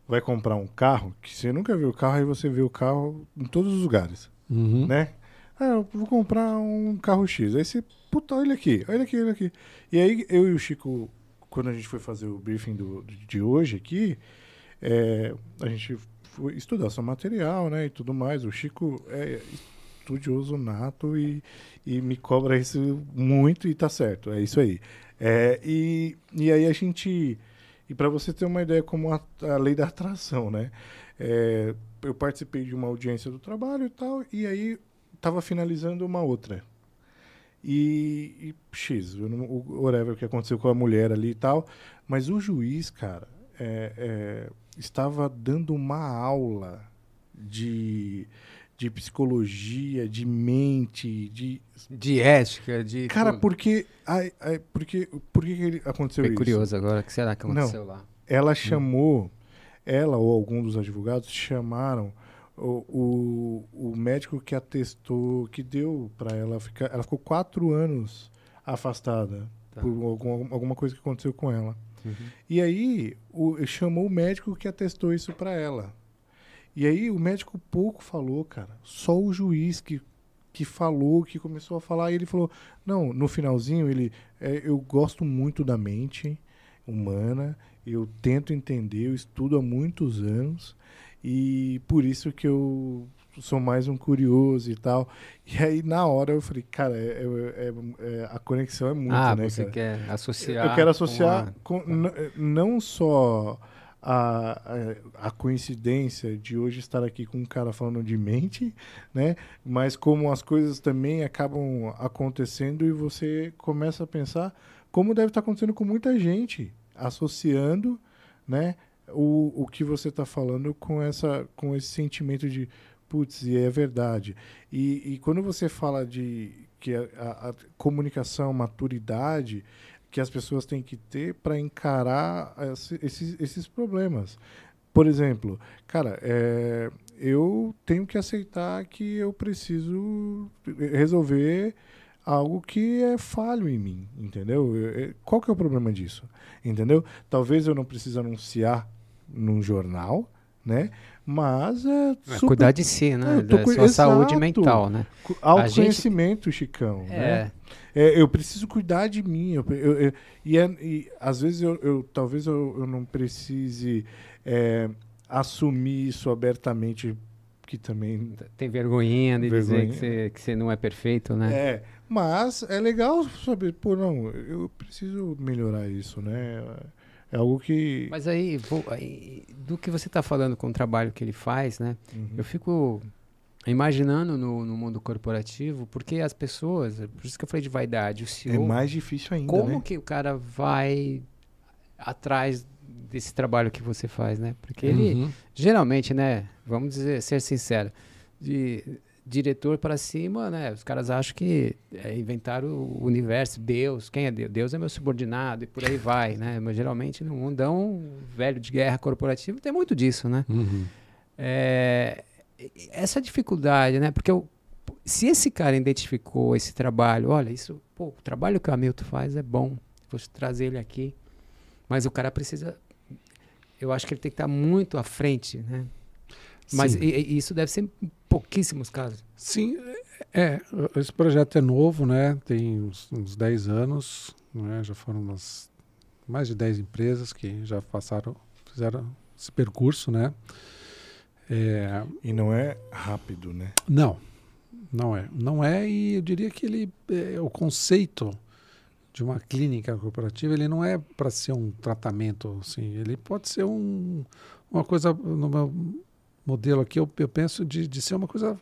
vai comprar um carro, que você nunca viu o carro, aí você vê o carro em todos os lugares, Uhum. né? Ah, eu vou comprar um carro X. Aí você, puta, olha aqui, olha aqui, olha aqui. E aí eu e o Chico, quando a gente foi fazer o briefing do, de hoje aqui, é, a gente foi estudar seu material, né, e tudo mais. O Chico é estudioso nato e, e me cobra isso muito e tá certo, é isso aí. É, e, e aí a gente. E para você ter uma ideia como a, a lei da atração, né? É, eu participei de uma audiência do trabalho e tal, e aí estava finalizando uma outra. E, e X, não, o whatever que aconteceu com a mulher ali e tal. Mas o juiz, cara, é, é, estava dando uma aula de, de psicologia, de mente, de. De ética, de. Cara, tudo. porque. Ai, ai, porque, por que, ele aconteceu Fiquei isso? curioso agora. O que será que Não. aconteceu lá? ela chamou, ela ou algum dos advogados chamaram o, o, o médico que atestou, que deu para ela ficar. Ela ficou quatro anos afastada Tá. por algum, alguma coisa que aconteceu com ela. Uhum. E aí o, chamou o médico que atestou isso para ela. E aí o médico pouco falou, cara. Só o juiz que, que falou, que começou a falar. E ele falou: não, no finalzinho ele, é, eu gosto muito da mente humana. Eu tento entender, eu estudo há muitos anos e por isso que eu sou mais um curioso e tal. E aí na hora eu falei, cara, é, é- é- é- a conexão é muito, ah, né, você cara? quer associar. Eu quero com associar a- com não só a, a, a coincidência de hoje estar aqui com um cara falando de mente, né? Mas como as coisas também acabam acontecendo e você começa a pensar como deve estar acontecendo com muita gente, associando, né? O, o que você está falando com essa com esse sentimento de putz, e é verdade. E, e quando você fala de que a, a- a comunicação, maturidade, que as pessoas têm que ter para encarar esse- esses, esses problemas. Por exemplo, cara, é, eu tenho que aceitar que eu preciso resolver algo que é falho em mim, entendeu? Eu- eu- Qual que é o problema disso? Entendeu? Talvez eu não precise anunciar num jornal, né? Mas é, É, super cuidar de si, É, né? tô Da cu- sua saúde Exato. mental, né? autoconhecimento, Chicão. né? É. É, eu preciso cuidar de mim. Eu, eu- eu- e, é- e às vezes eu, eu- talvez eu, não precise é, assumir isso abertamente, que também Tem vergonhinha de dizer Vergonha. que você, que você não é perfeito, né? é. Mas é legal saber, pô, não, eu preciso melhorar isso, né? É algo que. Mas aí, vou- aí, do que você está falando com o trabalho que ele faz, né? Uhum. Eu fico imaginando no, no mundo corporativo, porque as pessoas, por isso que eu falei de vaidade, o é CEO, mais difícil ainda, como né? que o cara vai atrás desse trabalho que você faz, né? Porque ele, Uhum. geralmente, né, vamos dizer, ser sincero, de diretor para cima, né, os caras acham que é, inventaram o universo, Deus, quem é Deus? Deus é meu subordinado e por aí vai, né? Mas geralmente no mundão velho de guerra corporativa tem muito disso, né? Uhum. É, essa dificuldade, né? Porque eu- se esse cara identificou esse trabalho, olha, isso, pô, o trabalho que o Hamilton faz é bom, vou trazer ele aqui, mas o cara precisa, eu acho que ele tem que estar muito à frente, né? Mas e- e isso deve ser em pouquíssimos casos. Sim, é. Esse projeto é novo, né? Tem uns, uns 10 anos, né? já foram umas, mais de 10 empresas que já passaram, fizeram esse percurso, né? É, E não é rápido, né? não, não é. Não é, e eu diria que ele, é, o conceito de uma clínica corporativa, ele não é para ser um tratamento, assim, ele pode ser um, uma coisa, no meu modelo aqui, eu, eu penso de, de ser uma coisa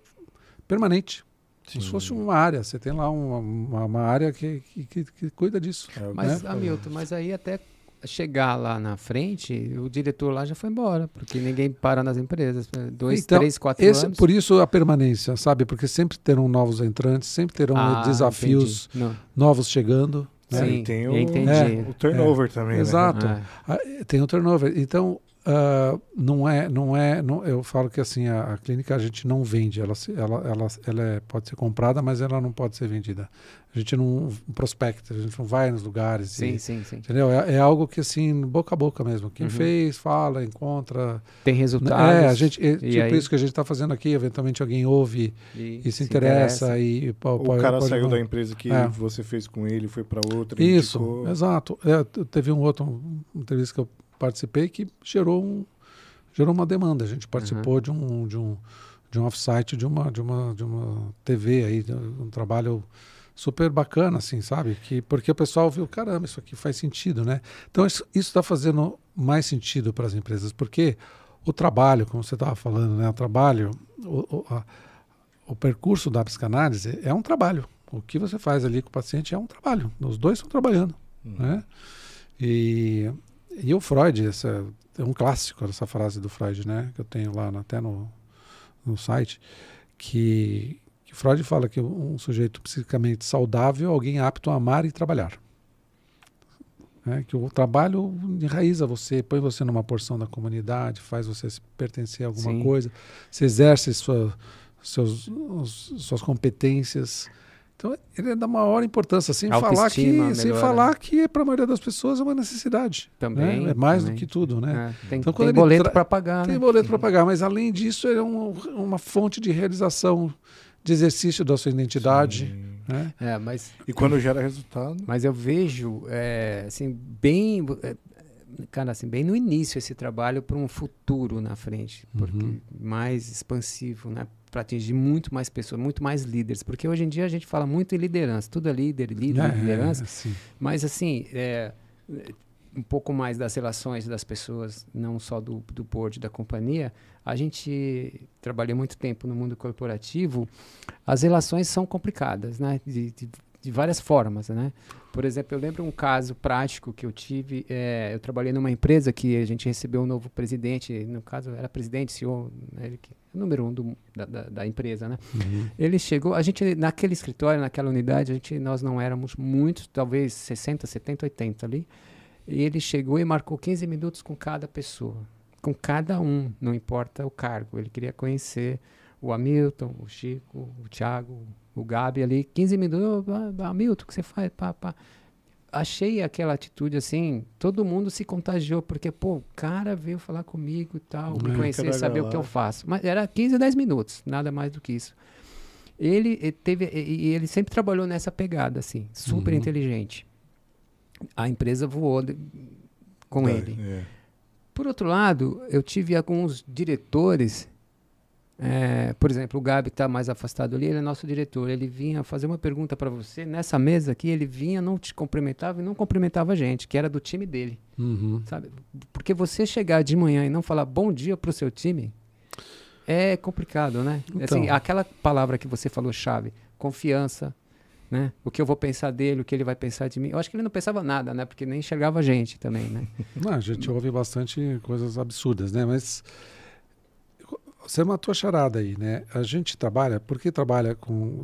permanente. Como se fosse uma área. Você tem lá uma, uma, uma área que, que, que- que cuida disso. É, Mas, né? Hamilton, mas aí até chegar lá na frente, o diretor lá já foi embora, porque ninguém para nas empresas. Dois, Então, três, quatro Esse, anos. por isso a permanência, sabe? Porque sempre terão novos entrantes, sempre terão Ah, desafios novos chegando. né? Sim, E tem o-. É. O turnover também, né? Exato. Ah, Tem o turnover. Então, ah, não é, não é, não- eu falo que assim a, a clínica a gente não vende, ela, se- ela, ela, ela é- pode ser comprada, mas ela não pode ser vendida. A gente não prospecta, a gente não vai nos lugares. sim, e- sim, sim. Entendeu? É, é algo que assim boca a boca mesmo. Quem Uhum. fez, fala, encontra. Tem resultados. É, a gente, é, e tipo aí- isso que a gente está fazendo aqui. Eventualmente alguém ouve e e se, interessa, e, e po- O cara pode- saiu da empresa que É. você fez com ele, foi para outra. Isso, indicou. exato. É, teve um outro entrevista que eu participei que gerou, um, gerou uma demanda. A gente participou de um de um de um offsite de uma de uma de uma TV aí, um trabalho super bacana, assim, sabe? Que porque o pessoal viu, caramba, isso aqui faz sentido, né? Então isso está fazendo mais sentido para as empresas, porque o trabalho, como você estava falando, né? O trabalho, o, o, a- o percurso da psicanálise é um trabalho. O que você faz ali com o paciente é um trabalho. Os dois estão trabalhando, Uhum. né? E, e o Freud, essa, é um clássico essa frase do Freud, né? Que eu tenho lá até no, no site, que, que Freud fala que um sujeito psicamente saudável é alguém apto a amar e trabalhar. Né? Que o trabalho enraiza você, põe você numa porção da comunidade, faz você se pertencer a alguma Sim. coisa, você exerce sua, seus, os- suas competências. Então, ele é da maior importância, sem falar que, Autoestima sem melhora. falar que para a maioria das pessoas é uma necessidade. Também, né? É mais também. do que tudo, né? É, tem Então, tem quando ele boleto tra- para pagar, Tem né? boleto para pagar, mas além disso, ele é um- uma fonte de realização, de exercício da sua identidade. Sim. Né? É, mas E quando gera resultado. Mas eu vejo, é, assim, bem, é, cara, assim, bem no início esse trabalho para um futuro na frente, porque Uhum. mais expansivo, né? Para atingir muito mais pessoas, muito mais líderes, porque hoje em dia a gente fala muito em liderança, tudo é líder, líder, É, liderança, sim. mas assim, é, um pouco mais das relações das pessoas, não só do, do board da companhia. A gente trabalhou muito tempo no mundo corporativo, as relações são complicadas, né? De, de, de várias formas, né? Por exemplo, eu lembro um caso prático que eu tive. é, eu trabalhei numa empresa que a gente recebeu um novo presidente, no caso era presidente, CEO, né, ele que, número um do- da, da, da empresa, né? Uhum. Ele chegou, a gente naquele escritório, naquela unidade, a gente, nós não éramos muitos, talvez 60, 70, 80 ali. E ele chegou e marcou 15 minutos com cada pessoa, com cada um, não importa o cargo. Ele queria conhecer o Hamilton, o Chico, o Thiago, o Gabi ali, 15 minutos, "Ah, Hamilton, o que você faz? Pá, pá. Achei aquela atitude assim, todo mundo se contagiou, porque, pô, o cara veio falar comigo e tal, me É, conhecer, saber o que eu faço. Mas era 15, 10 minutos, nada mais do que isso. Ele eh, teve, e e ele sempre trabalhou nessa pegada, assim, super Uhum. inteligente. A empresa voou de- com Tá, ele. é. Por outro lado, eu tive alguns diretores, eh, por exemplo, o Gabi que está mais afastado ali, ele é nosso diretor. Ele vinha fazer uma pergunta para você nessa mesa aqui, ele vinha, não te cumprimentava e não cumprimentava a gente, que era do time dele, Uhum. sabe? Porque você chegar de manhã e não falar bom dia para o seu time é complicado, né? Então. Assim, aquela palavra que você falou chave, confiança, né? O que eu vou pensar dele, o que ele vai pensar de mim. Eu acho que ele não pensava nada, né? Porque nem enxergava a gente também, né? Não, a gente ouve bastante coisas absurdas, né? Mas você matou a charada aí, né? A gente trabalha, porque trabalha com.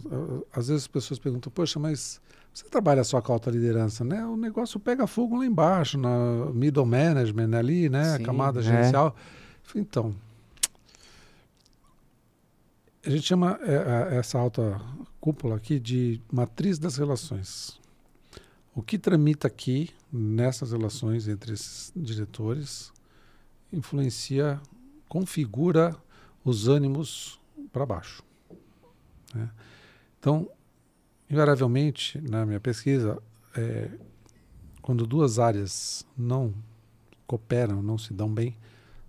Às vezes as pessoas perguntam, poxa, mas você trabalha só com alta liderança, né? O negócio pega fogo lá embaixo, na middle management ali, né? Sim, a camada é. gerencial. Então, a gente chama é, a- essa alta cúpula aqui de matriz das relações. O que tramita aqui nessas relações entre esses diretores influencia, configura os ânimos para baixo. né? Então, invariavelmente, na minha pesquisa, é, quando duas áreas não cooperam, não se dão bem,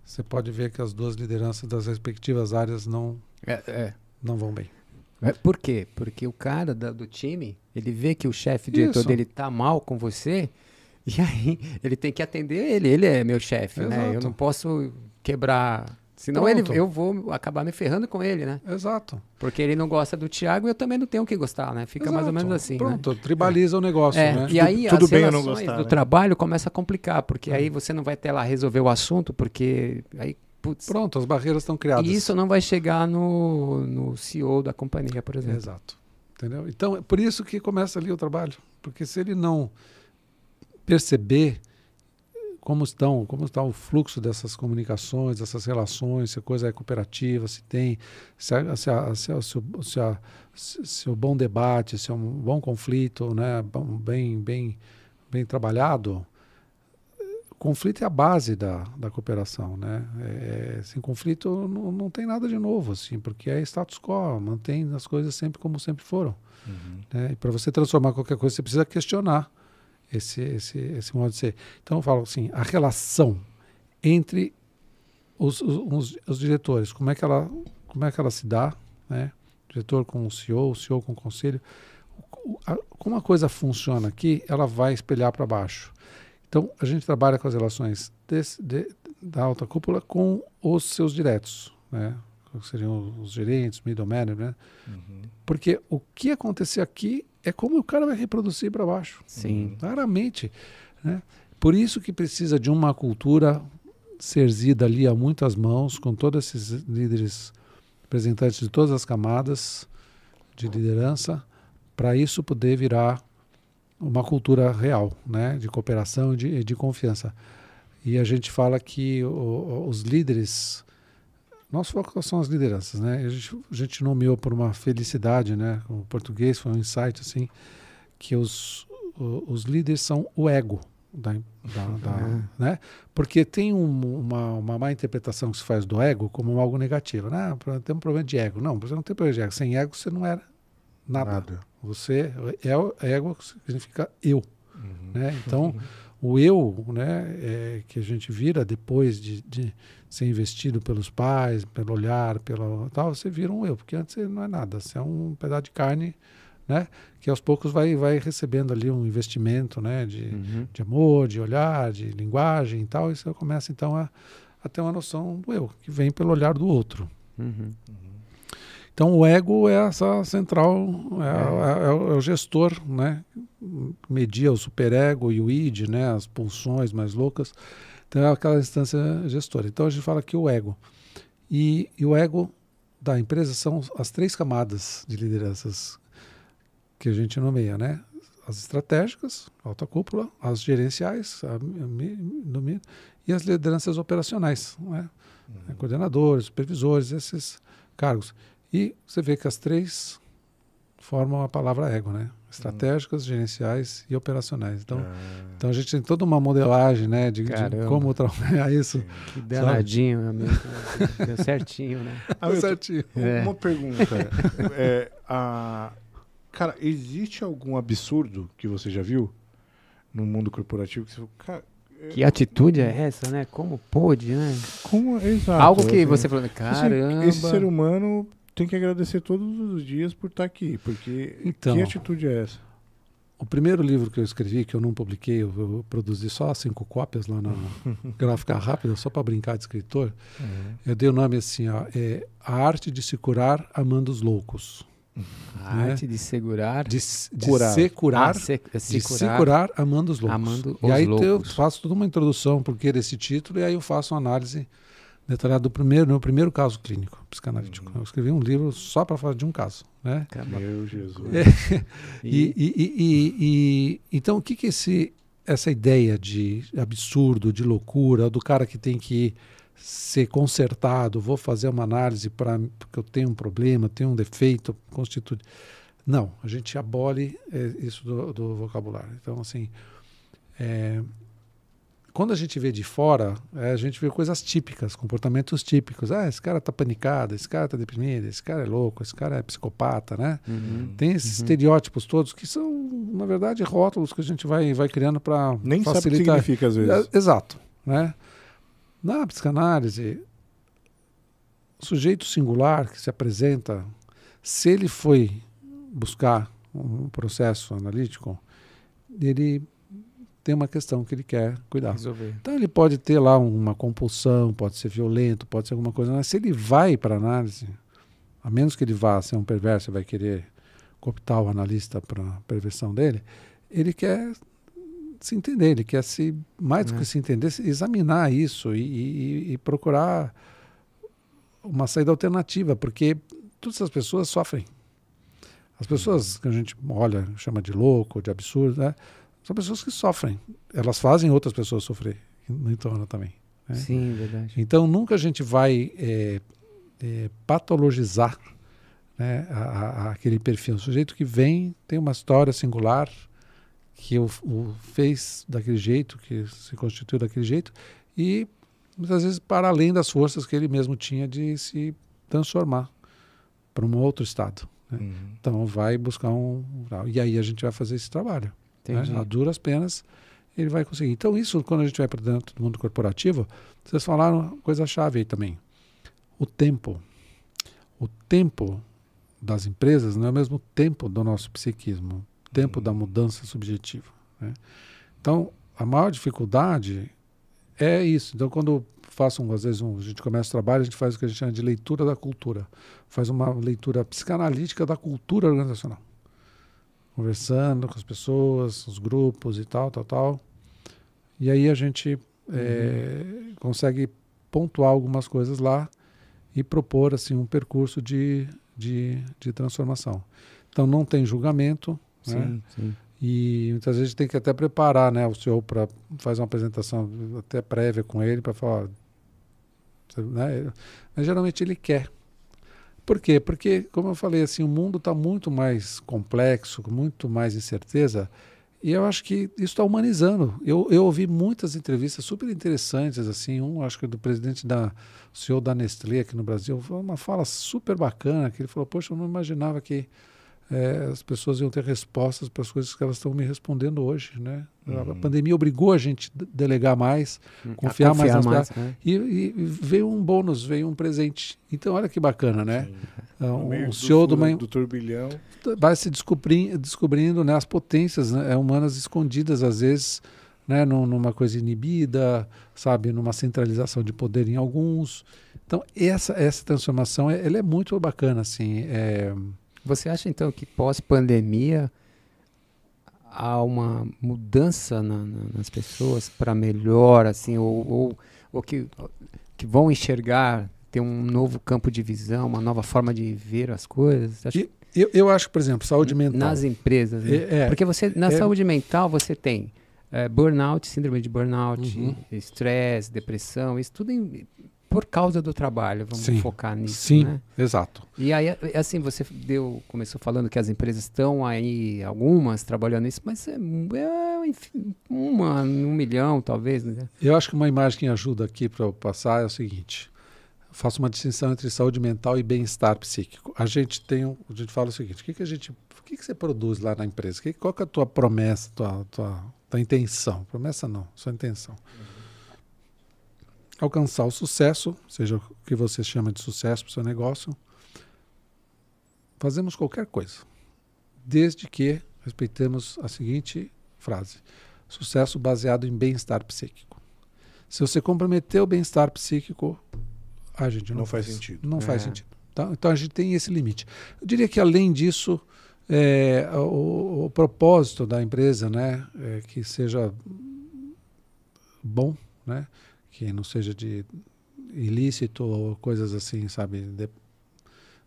você pode ver que as duas lideranças das respectivas áreas não, É, é. não vão bem. É, Por quê? Porque o cara da- do time, ele vê que o chefe, diretor Isso. dele tá mal com você, e aí ele tem que atender ele. Ele é meu chefe, né? Eu não posso quebrar Senão ele, Pronto. eu vou acabar me ferrando com ele, né? Exato. Porque ele não gosta do Thiago e eu também não tenho que gostar, né? Fica mais ou Exato. menos assim, né? Pronto, tribaliza o negócio, É, né? e aí tudo as bem relações gostar, do né? trabalho começa a complicar, porque aí você não vai ter lá resolver o assunto, porque aí, putz, Pronto, as barreiras estão criadas. e isso não vai chegar no, no CEO da companhia, por exemplo. Exato. Entendeu? Então, é por isso que começa ali o trabalho. Porque se ele não perceber como estão, como está o fluxo dessas comunicações, dessas relações, se a coisa é cooperativa, se tem, se, a- se, a- se, a- se, o- se, a- se- o bom debate, se é um bom conflito, né, bem, bem, bem trabalhado, o conflito é a base da, da cooperação, né? É, sem conflito não, não tem nada de novo, assim, porque é status quo, mantém as coisas sempre como sempre foram. Né? E para você transformar qualquer coisa, você precisa questionar esse, esse, esse modo de ser. Então eu falo assim, a relação entre os, os, os- diretores, como é que ela, como é que ela se dá, né? Diretor com o CEO, o CEO com o conselho, como a coisa funciona aqui, ela vai espelhar para baixo. Então a gente trabalha com as relações desse- de- da alta cúpula com os seus diretos, né? Que seriam os gerentes, middle management, né? Porque o que acontecer aqui é como o cara vai reproduzir para baixo. Sim. Claramente. Né? Por isso que precisa de uma cultura serzida ali a muitas mãos, com todos esses líderes representantes de todas as camadas de liderança, para isso poder virar uma cultura real, né? de cooperação e de, de confiança. E a gente fala que o- os líderes nosso foco são as lideranças, né? A gente, a gente nomeou por uma felicidade, né? O português foi um insight assim que os, os líderes são o ego da, da- da- né? Porque tem um- uma, uma má interpretação que se faz do ego como algo negativo, né? Ah, Tem um problema de ego. Não, você não tem problema de ego. Sem ego você não era nada. Nada. Você é o ego significa eu, né? Então o eu, né, é, que a gente vira depois de, de ser investido pelos pais, pelo olhar, pelo tal, você vira um eu, porque antes você não é nada, você é um pedaço de carne, né, que aos poucos vai vai recebendo ali um investimento, né, de, Uhum. de amor, de olhar, de linguagem e tal, e você começa então a, a ter uma noção do eu, que vem pelo olhar do outro. Uhum. Então o ego é essa central, é, é- é o- é o gestor, né? Media o superego e o id, né? As pulsões mais loucas. Então é aquela instância gestora. Então a gente fala que o ego. E, e o ego da empresa são as três camadas de lideranças que a gente nomeia, né? As estratégicas, alta cúpula, as gerenciais, a, no mi- e as lideranças operacionais, né? Coordenadores, supervisores, esses cargos. E você vê que as três formam a palavra ego, né? Estratégicas, gerenciais e operacionais. Então, então a gente tem toda uma modelagem, né, de, de como trabalhar isso. Que danadinho, meu amigo. Deu certinho, né? Ah, eu tô- certinho. É. Uma pergunta. É, a... Cara, existe algum absurdo que você já viu no mundo corporativo que você falou, cara, Que atitude é essa, né? Como pôde, né? como exato, Algo que assim, você falou, caramba. Esse ser humano tem que agradecer todos os dias por estar aqui, porque Então. que atitude é essa? O primeiro livro que eu escrevi, que eu não publiquei, eu, eu produzi só cinco cópias lá na Gráfica Rápida, só para brincar de escritor. Eu dei o nome assim, ó, é A Arte de se Curar Amando os Loucos. A arte de segurar. De, de Curar. se curar, Ah, se, se de curar. se curar amando os loucos. Amando e os aí eu loucos. faço toda uma introdução porque desse título e aí eu faço uma análise detalhada do primeiro, meu primeiro caso clínico psicanalítico. Eu escrevi um livro só para falar de um caso, né? Meu Jesus. E, e- e- e- e- então o que que esse essa ideia de absurdo, de loucura, do cara que tem que ser consertado, vou fazer uma análise para porque eu tenho um problema, tenho um defeito, constitui. Não, a gente abole eh, isso do, do vocabulário. Então, assim, eh, quando a gente vê de fora, eh, a gente vê coisas típicas, comportamentos típicos. Ah, esse cara tá panicado, esse cara tá deprimido, esse cara é louco, esse cara é psicopata, né? Uhum. Tem esses Uhum. estereótipos todos que são, na verdade, rótulos que a gente vai, vai criando para Nem sabe o que facilitar. significa às vezes. É, Exato. Né? Na psicanálise, o sujeito singular que se apresenta, se ele foi buscar um processo analítico, ele tem uma questão que ele quer cuidar. Resolver. Então ele pode ter lá uma compulsão, pode ser violento, pode ser alguma coisa, mas se ele vai para análise, a menos que ele vá ser um perverso e vai querer cooptar o analista para a perversão dele, ele quer se entender, ele quer se, mais do É. que se entender, se examinar isso e, e- e procurar uma saída alternativa, porque todas as pessoas sofrem. As pessoas que a gente olha, chama de louco, de absurdo, né? São pessoas que sofrem. Elas fazem outras pessoas sofrer no entorno também. né? Sim, verdade. Então nunca a gente vai é, é, patologizar né, a- a- aquele perfil. O sujeito que vem tem uma história singular que o, o fez daquele jeito, que se constituiu daquele jeito e muitas vezes para além das forças que ele mesmo tinha de se transformar para um outro estado. Uhum. Então vai buscar um e aí a gente vai fazer esse trabalho né? A duras penas ele vai conseguir. Então, isso, quando a gente vai para dentro do mundo corporativo, vocês falaram uma coisa-chave aí também. O tempo. O tempo das empresas não é o mesmo tempo do nosso psiquismo, tempo da mudança subjetiva. né? Então, a maior dificuldade é isso. Então, quando faço, um, às vezes, um, a gente começa o trabalho, a gente faz o que a gente chama de leitura da cultura. Faz uma leitura psicanalítica da cultura organizacional conversando com as pessoas, os grupos e tal, tal, tal. E aí a gente eh, consegue pontuar algumas coisas lá e propor assim um percurso de, de, de transformação. Então não tem julgamento, né? Sim, sim. E muitas vezes tem que até preparar, né, o senhor para fazer uma apresentação até prévia com ele para falar, né? Mas geralmente ele quer. Por quê? Porque, como eu falei, assim, o mundo está muito mais complexo, com muito mais incerteza, e eu acho que isso está humanizando. Eu, eu ouvi muitas entrevistas super interessantes, assim, um acho que do presidente da o CEO da Nestlé aqui no Brasil, foi uma fala super bacana, que ele falou, poxa, eu não imaginava que eh, as pessoas iam ter respostas para as coisas que elas estão me respondendo hoje, né? A Uhum. pandemia obrigou a gente a delegar mais, Hum, Confiar a mais nas né? e, e veio um bônus, veio um presente. Então, olha que bacana, né? No meio Um do uma, furo do turbilhão. vai se descobrindo, descobrindo né, as potências né, humanas escondidas, às vezes, né, num- numa coisa inibida, sabe, numa centralização de poder em alguns. Então, essa, essa transformação é, ela é muito bacana, assim. É, Você acha então que pós-pandemia há uma mudança na- na- nas pessoas para melhor, assim, ou, ou, ou que, que vão enxergar, ter um novo campo de visão, uma nova forma de ver as coisas? E eu, eu acho, por exemplo, saúde mental. Nas empresas. né? É, é. Porque você, na É. saúde mental você tem eh, burnout, síndrome de burnout, Uhum. estresse, depressão, isso tudo em- por causa do trabalho. Vamos Sim. focar nisso, Sim, né? exato. E aí, assim, você deu, começou falando que as empresas estão aí, algumas trabalhando nisso, mas é, é, enfim, uma, um milhão, talvez, né? Eu acho que uma imagem que ajuda aqui para eu passar é o seguinte: faço uma distinção entre saúde mental e bem-estar psíquico. A gente tem, a gente fala o seguinte: o que, que a gente, o que, que você produz lá na empresa? Que, qual que é a tua promessa, tua, tua, tua intenção? Promessa não, sua intenção. Alcançar o sucesso, seja o que você chama de sucesso para o seu negócio. Fazemos qualquer coisa, desde que respeitemos a seguinte frase: sucesso baseado em bem-estar psíquico. Se você comprometer o bem-estar psíquico, a gente não, Não faz sentido. Não faz É. sentido. tá? Então a gente tem esse limite. Eu diria que além disso, é, o, o propósito da empresa, né, é que seja bom, né, que não seja de ilícito ou coisas assim, sabe, de,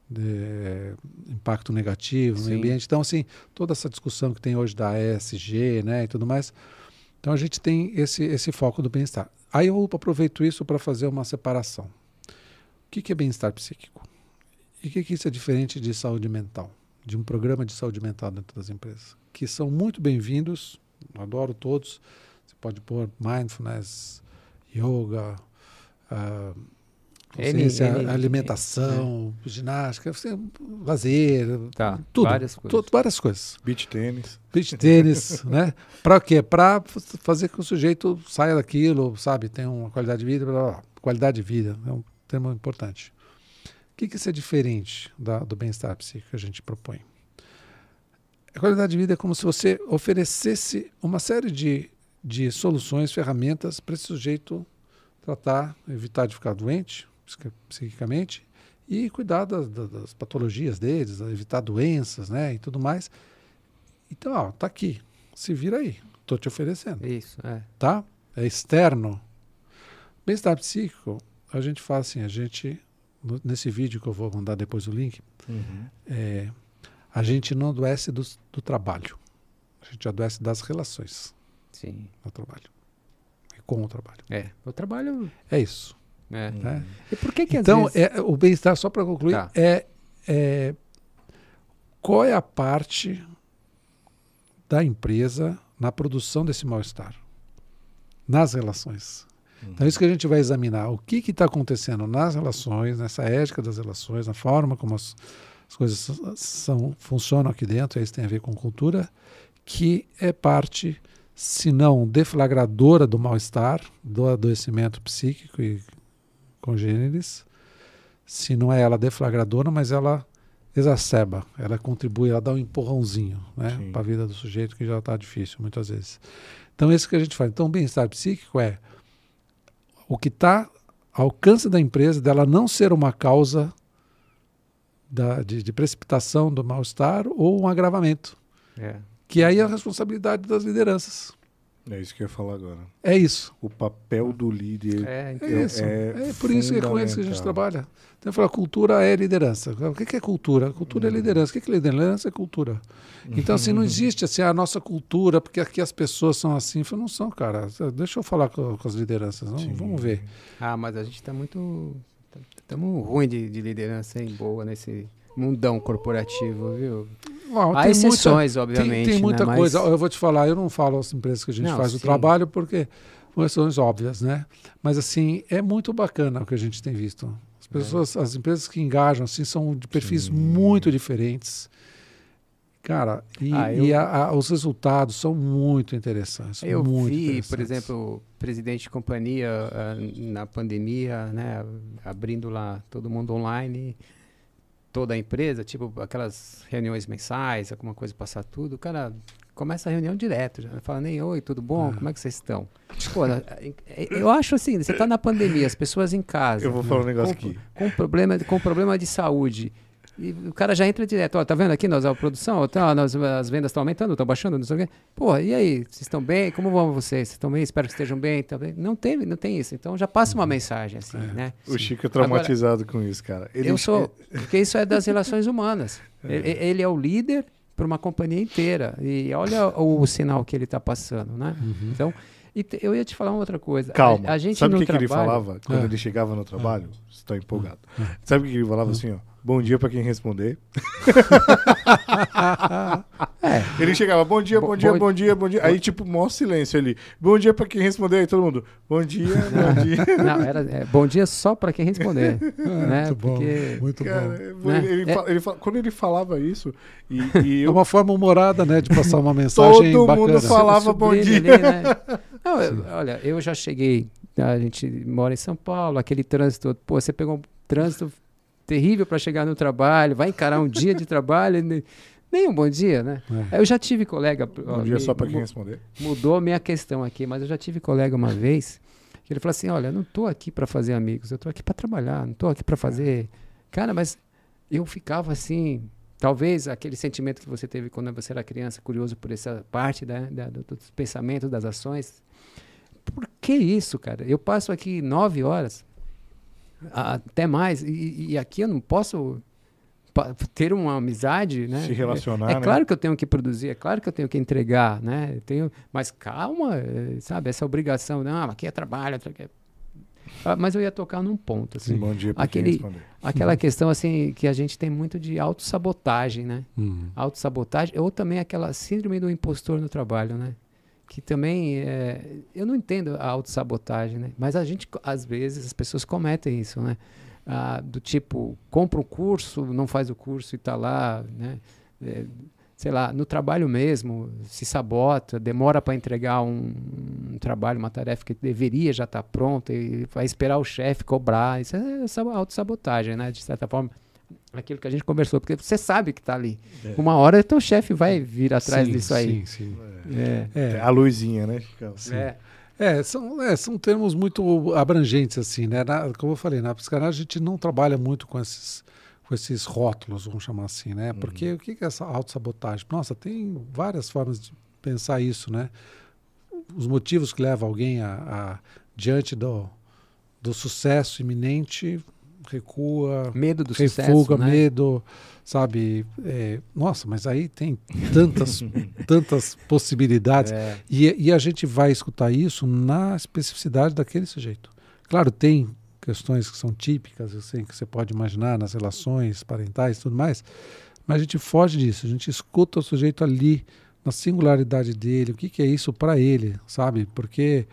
de impacto negativo no Sim. meio ambiente. Então, assim, toda essa discussão que tem hoje da ESG, né, e tudo mais. Então a gente tem esse, esse foco do bem-estar. Aí eu aproveito isso para fazer uma separação. O que, que é bem-estar psíquico? E o que, que isso é diferente de saúde mental? De um programa de saúde mental dentro das empresas? Que são muito bem-vindos, adoro todos. Você pode pôr mindfulness, yoga, ah, N- consciência, N- alimentação, ginástica, você- lazer, Tá, tudo, várias coisas. tudo, várias coisas. Beach tênis. Beach tênis, né? Para quê? Para fazer com que o sujeito saia daquilo, sabe? Tenha uma qualidade de vida, blá, blá, blá. qualidade de vida é um termo importante. O que, que isso é diferente da- do bem-estar psíquico que a gente propõe? A qualidade de vida é como se você oferecesse uma série de de soluções, ferramentas para esse sujeito tratar, evitar de ficar doente psiquicamente e cuidar das, das, patologias deles, evitar doenças, né, e tudo mais. Então, ó, tá aqui, se vira aí, tô te oferecendo. Isso, é. Tá? É externo. Bem-estar psíquico, a gente faz assim, a gente, nesse vídeo que eu vou mandar depois o link, uhum. é, a gente não adoece do, do trabalho, a gente adoece das relações. Sim. No trabalho. E com o trabalho. É, o trabalho... É isso. É. Né? E por que que Então, vezes... é, o bem-estar, só para concluir, tá. é, é qual é a parte da empresa na produção desse mal-estar, nas relações. Uhum. Então, é isso que a gente vai examinar. O que está acontecendo nas relações, nessa ética das relações, na forma como as, as coisas são, funcionam aqui dentro, isso tem a ver com cultura, que é parte, se não deflagradora do mal-estar, do adoecimento psíquico e congêneres, se não é ela deflagradora, mas ela exacerba, ela contribui, ela dá um empurrãozinho né, para a vida do sujeito que já está difícil muitas vezes. Então, esse que a gente faz. Então, o bem-estar psíquico é o que está ao alcance da empresa dela não ser uma causa da, de, de, precipitação do mal-estar ou um agravamento. É. Que aí é a responsabilidade das lideranças. É isso que eu ia falar agora. É isso. O papel do líder é, é isso. É, é por isso que é com eles que a gente trabalha. Então, falar cultura é liderança. O que é cultura? Cultura é hum. liderança. O que é liderança? É cultura. Então, assim, não existe assim, a nossa cultura, porque aqui as pessoas são assim. Eu não são, cara. Deixa eu falar com, com as lideranças. Vamos, vamos ver. Ah, mas a gente está muito. Estamos ruim de, de liderança, hein? Boa nesse mundão corporativo, viu? Bom, Há exceções, muita, obviamente. Tem, tem muita né? coisa. Mas... Eu vou te falar, eu não falo as empresas que a gente não, faz sim. o trabalho, porque são questões óbvias, né? Mas, assim, é muito bacana o que a gente tem visto. As é. pessoas, é. as empresas que engajam, assim, são de perfis sim. muito diferentes. Cara, e, ah, eu... e a, a, os resultados são muito interessantes. Eu muito vi, interessantes. por exemplo, presidente de companhia uh, na pandemia, né, abrindo lá todo mundo online toda a empresa, tipo aquelas reuniões mensais, alguma coisa passar tudo, o cara começa a reunião direto, já fala nem oi, tudo bom, ah. como é que vocês estão? Pô, eu acho assim, você está na pandemia, as pessoas em casa. Eu vou falar um negócio com, aqui. Com problema, com problema de saúde. E o cara já entra direto, ó, tá vendo aqui nós a produção, tá, nós, as vendas estão aumentando, estão baixando, não sei o quê. Pô, e aí, vocês estão bem? Como vão vocês? Vocês estão bem? Espero que estejam bem, tá bem. Não tem, não tem isso. Então já passa uma uhum. mensagem assim, é. né? O Chico é traumatizado Agora, com isso, cara. Ele... Eu sou, porque isso é das relações humanas. É. Ele, ele, é o líder para uma companhia inteira. E olha o, o sinal que ele está passando, né? Uhum. Então, eu ia te falar uma outra coisa. Calma. A, a gente Sabe o que, trabalho... que ele falava quando é. ele chegava no trabalho? É. Estou empolgado. É. Sabe o que ele falava assim, ó? Bom dia para quem responder. é. Ele chegava, bom dia, bom dia, bom dia, bom dia. Aí, tipo, maior silêncio ali. Bom dia para quem responder. Aí todo mundo, bom dia, bom dia. Não, era é, bom dia só para quem responder. né? Muito Porque, bom, muito cara, bom. Né? Ele, é. ele, quando ele falava isso, e, e eu... É uma forma humorada, né, de passar uma mensagem Todo bacana. mundo falava bom dia. Ali, né? Não, eu, olha, eu já cheguei, a gente mora em São Paulo, aquele trânsito, pô, você pegou um trânsito terrível para chegar no trabalho, vai encarar um dia de trabalho, nem um bom dia, né? É. Eu já tive colega. Bom ó, dia me, só para quem responder. Mudou a minha questão aqui, mas eu já tive colega uma vez que ele falou assim: olha, eu não estou aqui para fazer amigos, eu estou aqui para trabalhar, não estou aqui para fazer. Cara, mas eu ficava assim. Talvez aquele sentimento que você teve quando você era criança, curioso por essa parte da, da, dos pensamentos, das ações. Por que isso, cara? Eu passo aqui nove horas até mais. E, e, aqui eu não posso ter uma amizade, né? Se relacionar, É, é claro que eu tenho que produzir, é claro que eu tenho que entregar, né? Eu tenho, mas calma, eh, sabe? Essa obrigação, não, aqui é trabalho, aqui é... Ah, mas eu ia tocar num ponto, assim. Sim, bom dia aquele, aquela questão, assim, que a gente tem muito de autossabotagem, né? Uhum. Autossabotagem, ou também aquela síndrome do impostor no trabalho, né? Que também é, eu não entendo a autossabotagem, né? Mas a gente às vezes as pessoas cometem isso, né? Ah, do tipo compra um curso, não faz o curso e está lá, né? É, sei lá, no trabalho mesmo se sabota, demora para entregar um, um, trabalho, uma tarefa que deveria já estar tá pronta e vai esperar o chefe cobrar. Isso é autossabotagem, né? De certa forma aquilo que a gente conversou, porque você sabe que está ali. É. Uma hora teu chefe vai vir atrás sim, disso aí. Sim, sim. É. É, A luzinha, né, Chicão? É. É, são, é, são termos muito abrangentes, assim, né? Na- como eu falei, na psicanálise a gente não trabalha muito com esses, com esses rótulos, vamos chamar assim, né? Porque o que que é essa autossabotagem? Nossa, tem várias formas de pensar isso, né? Os motivos que levam alguém a, a diante do, do sucesso iminente, recua, Medo do refuga, sucesso, né? medo, sabe? É, nossa, mas aí tem tantas, tantas possibilidades. É. E, e a gente vai escutar isso na especificidade daquele sujeito. Claro, tem questões que são típicas, assim, que você pode imaginar nas relações parentais e tudo mais, mas a gente foge disso, a gente escuta o sujeito ali, na singularidade dele, o que, que é isso para ele, sabe? Porque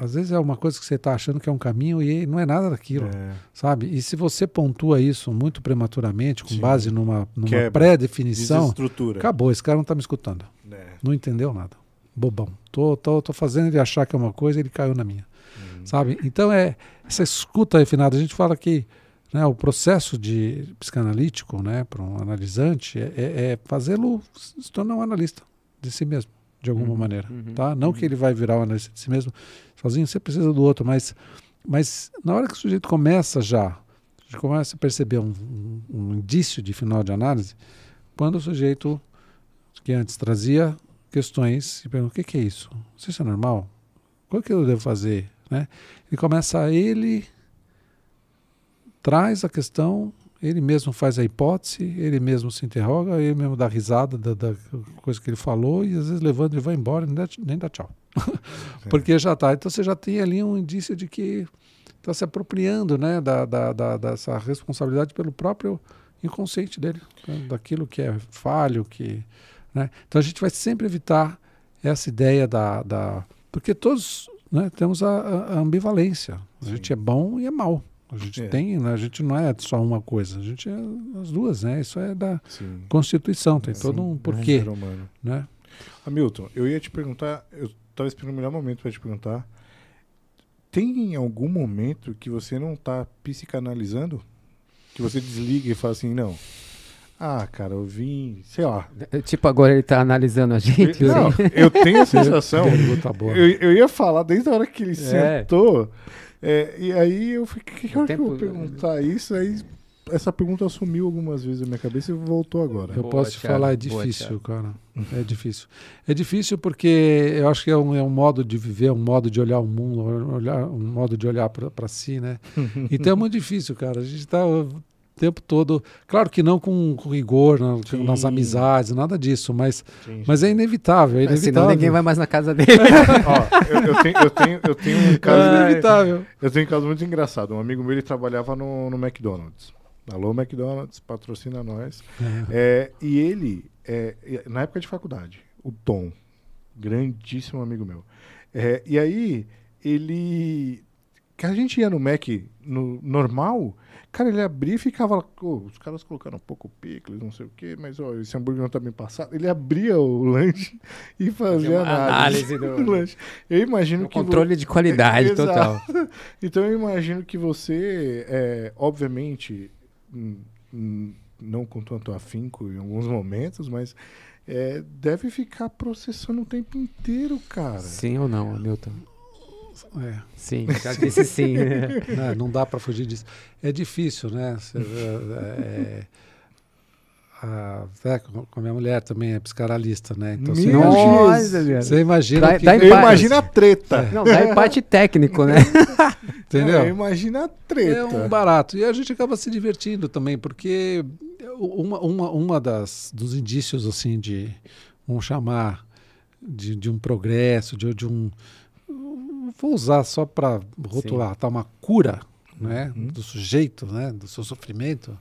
às vezes é uma coisa que você está achando que é um caminho e não é nada daquilo, É. sabe? E se você pontua isso muito prematuramente, com Sim. base numa, numa pré-definição, acabou, esse cara não está me escutando. É. Não entendeu nada. Bobão. Tô, tô, tô fazendo ele achar que é uma coisa, ele caiu na minha. Uhum. Sabe? Então é essa escuta refinada. A gente fala que né, o processo de psicanalítico, né, para um analisante, é, é- é fazê-lo se tornar um analista de si mesmo, de alguma Uhum, maneira. uhum, tá? Não que ele vai virar um analista de si mesmo sozinho, você precisa do outro, mas, mas na hora que o sujeito começa já, a começa a perceber um, um- um indício de final de análise, quando o sujeito que antes trazia questões e pergunta, o que, que é isso? Isso é normal? O que eu devo fazer? Né? Ele começa a ele traz a questão, ele mesmo faz a hipótese, ele mesmo se interroga, ele mesmo dá risada da, da coisa que ele falou e às vezes levanta e vai embora nem dá, nem dá tchau. Porque já está. Então você já tem ali um indício de que está se apropriando né, da, da, da- dessa responsabilidade pelo próprio inconsciente dele, né, daquilo que é falho, que. Né? Então a gente vai sempre evitar essa ideia da. da porque todos né, temos a, a- a ambivalência. A Sim. gente é bom e é mal. A gente É. tem, né, a gente não é só uma coisa, a gente é as duas, né? Isso é da Sim. Constituição, tem Sim, todo um é porquê, ser humano. né? Hamilton, eu ia te perguntar, eu estava esperando o melhor momento para te perguntar. Tem algum momento que você não está psicanalizando? Que você desliga e fala assim, não. Ah, cara, eu vim, sei lá. Tipo, agora ele tá analisando a gente. Não, assim. eu tenho a sensação. Boa. eu, eu ia falar desde a hora que ele É. sentou. É, e aí eu fiquei, que hora que eu vou tempo- perguntar isso? Aí essa pergunta sumiu algumas vezes na minha cabeça e voltou agora. Eu Boa, posso te falar, é boa, difícil, cara. É difícil. É difícil porque eu acho que é um, é um modo de viver, um modo de olhar o mundo, olhar, um modo de olhar para si, né? Então é muito difícil, cara. A gente está o tempo todo. Claro que não com, com rigor, não, Sim. nas amizades, nada disso, mas, Gente. mas é inevitável. É Mas inevitável. Senão ninguém vai mais na casa dele. Ó, eu, eu tenho, eu, tenho, eu tenho um É caso. inevitável. Eu tenho um caso muito engraçado. Um amigo meu ele trabalhava no, no McDonald's. Alô, McDonald's, patrocina nós. É, e ele, é, na época de faculdade, o Tom, grandíssimo amigo meu. É, e aí, ele. Que a gente ia no Mac no normal, cara, ele abria e ficava. "Ô, os caras colocaram um pouco picles, não sei o quê, mas ó, esse hambúrguer não tá bem passado. Ele abria o lanche e fazia análise, análise do- do lanche. Eu imagino que. vo- controle de qualidade total. então eu imagino que você, é, obviamente, hum, hum, não com tanto afinco em alguns momentos, mas é, deve ficar processando o tempo inteiro, cara. Sim ou não, Milton? É. Sim, já disse sim. né? Não dá para fugir disso. É difícil, né? Cê, é, é, a, é, com a minha mulher também é psicanalista, né? Então você imagina, você imagina Dá- que, dá empate. imagino a treta. Não, dá empate técnico, né? entendeu? Eu imagino a treta. É um barato. E a gente acaba se divertindo também, porque uma, uma, uma das dos indícios assim de vamos chamar de, de um progresso, de, de um vou usar só para rotular, tá uma cura, né, Uhum. do sujeito, né, do seu sofrimento,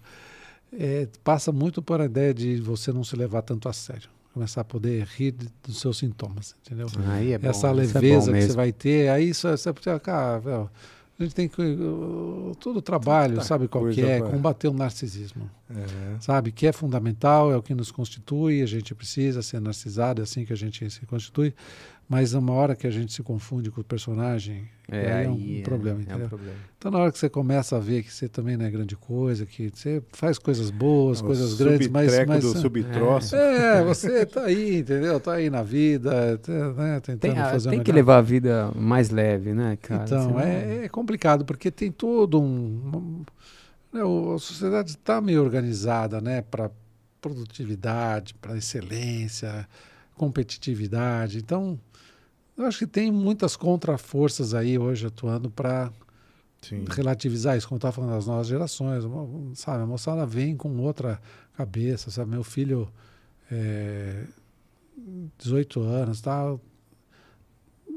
é, passa muito por a ideia de você não se levar tanto a sério, começar a poder rir de- dos seus sintomas, entendeu? Aí é bom. essa é leveza que você vai ter, aí você precisa, cara, velho, a gente tem que uh, todo o trabalho, Tanta sabe qual que é, pra- combater o narcisismo, É. sabe, que é fundamental, é o que nos constitui, a gente precisa ser narcisado, é assim que a gente se constitui, mas uma hora que a gente se confunde com o personagem, É, aí é um aí problema, é, um problema. Então, na hora que você começa a ver que você também não é grande coisa, que você faz coisas boas, O coisas grandes, mas. mas do subtroço. é, você tá aí, entendeu? Tá aí na vida, tá, né, tentando Tem, fazer tem que melhor. levar a vida mais leve, né, cara? Então, é, é complicado, porque tem todo um. um- né, a sociedade está meio organizada né, para produtividade, para excelência, competitividade. Então, eu acho que tem muitas contraforças aí hoje atuando para relativizar isso, como estava falando das novas gerações, sabe? A moçada vem com outra cabeça, sabe? Meu filho, é, 18 anos, tal.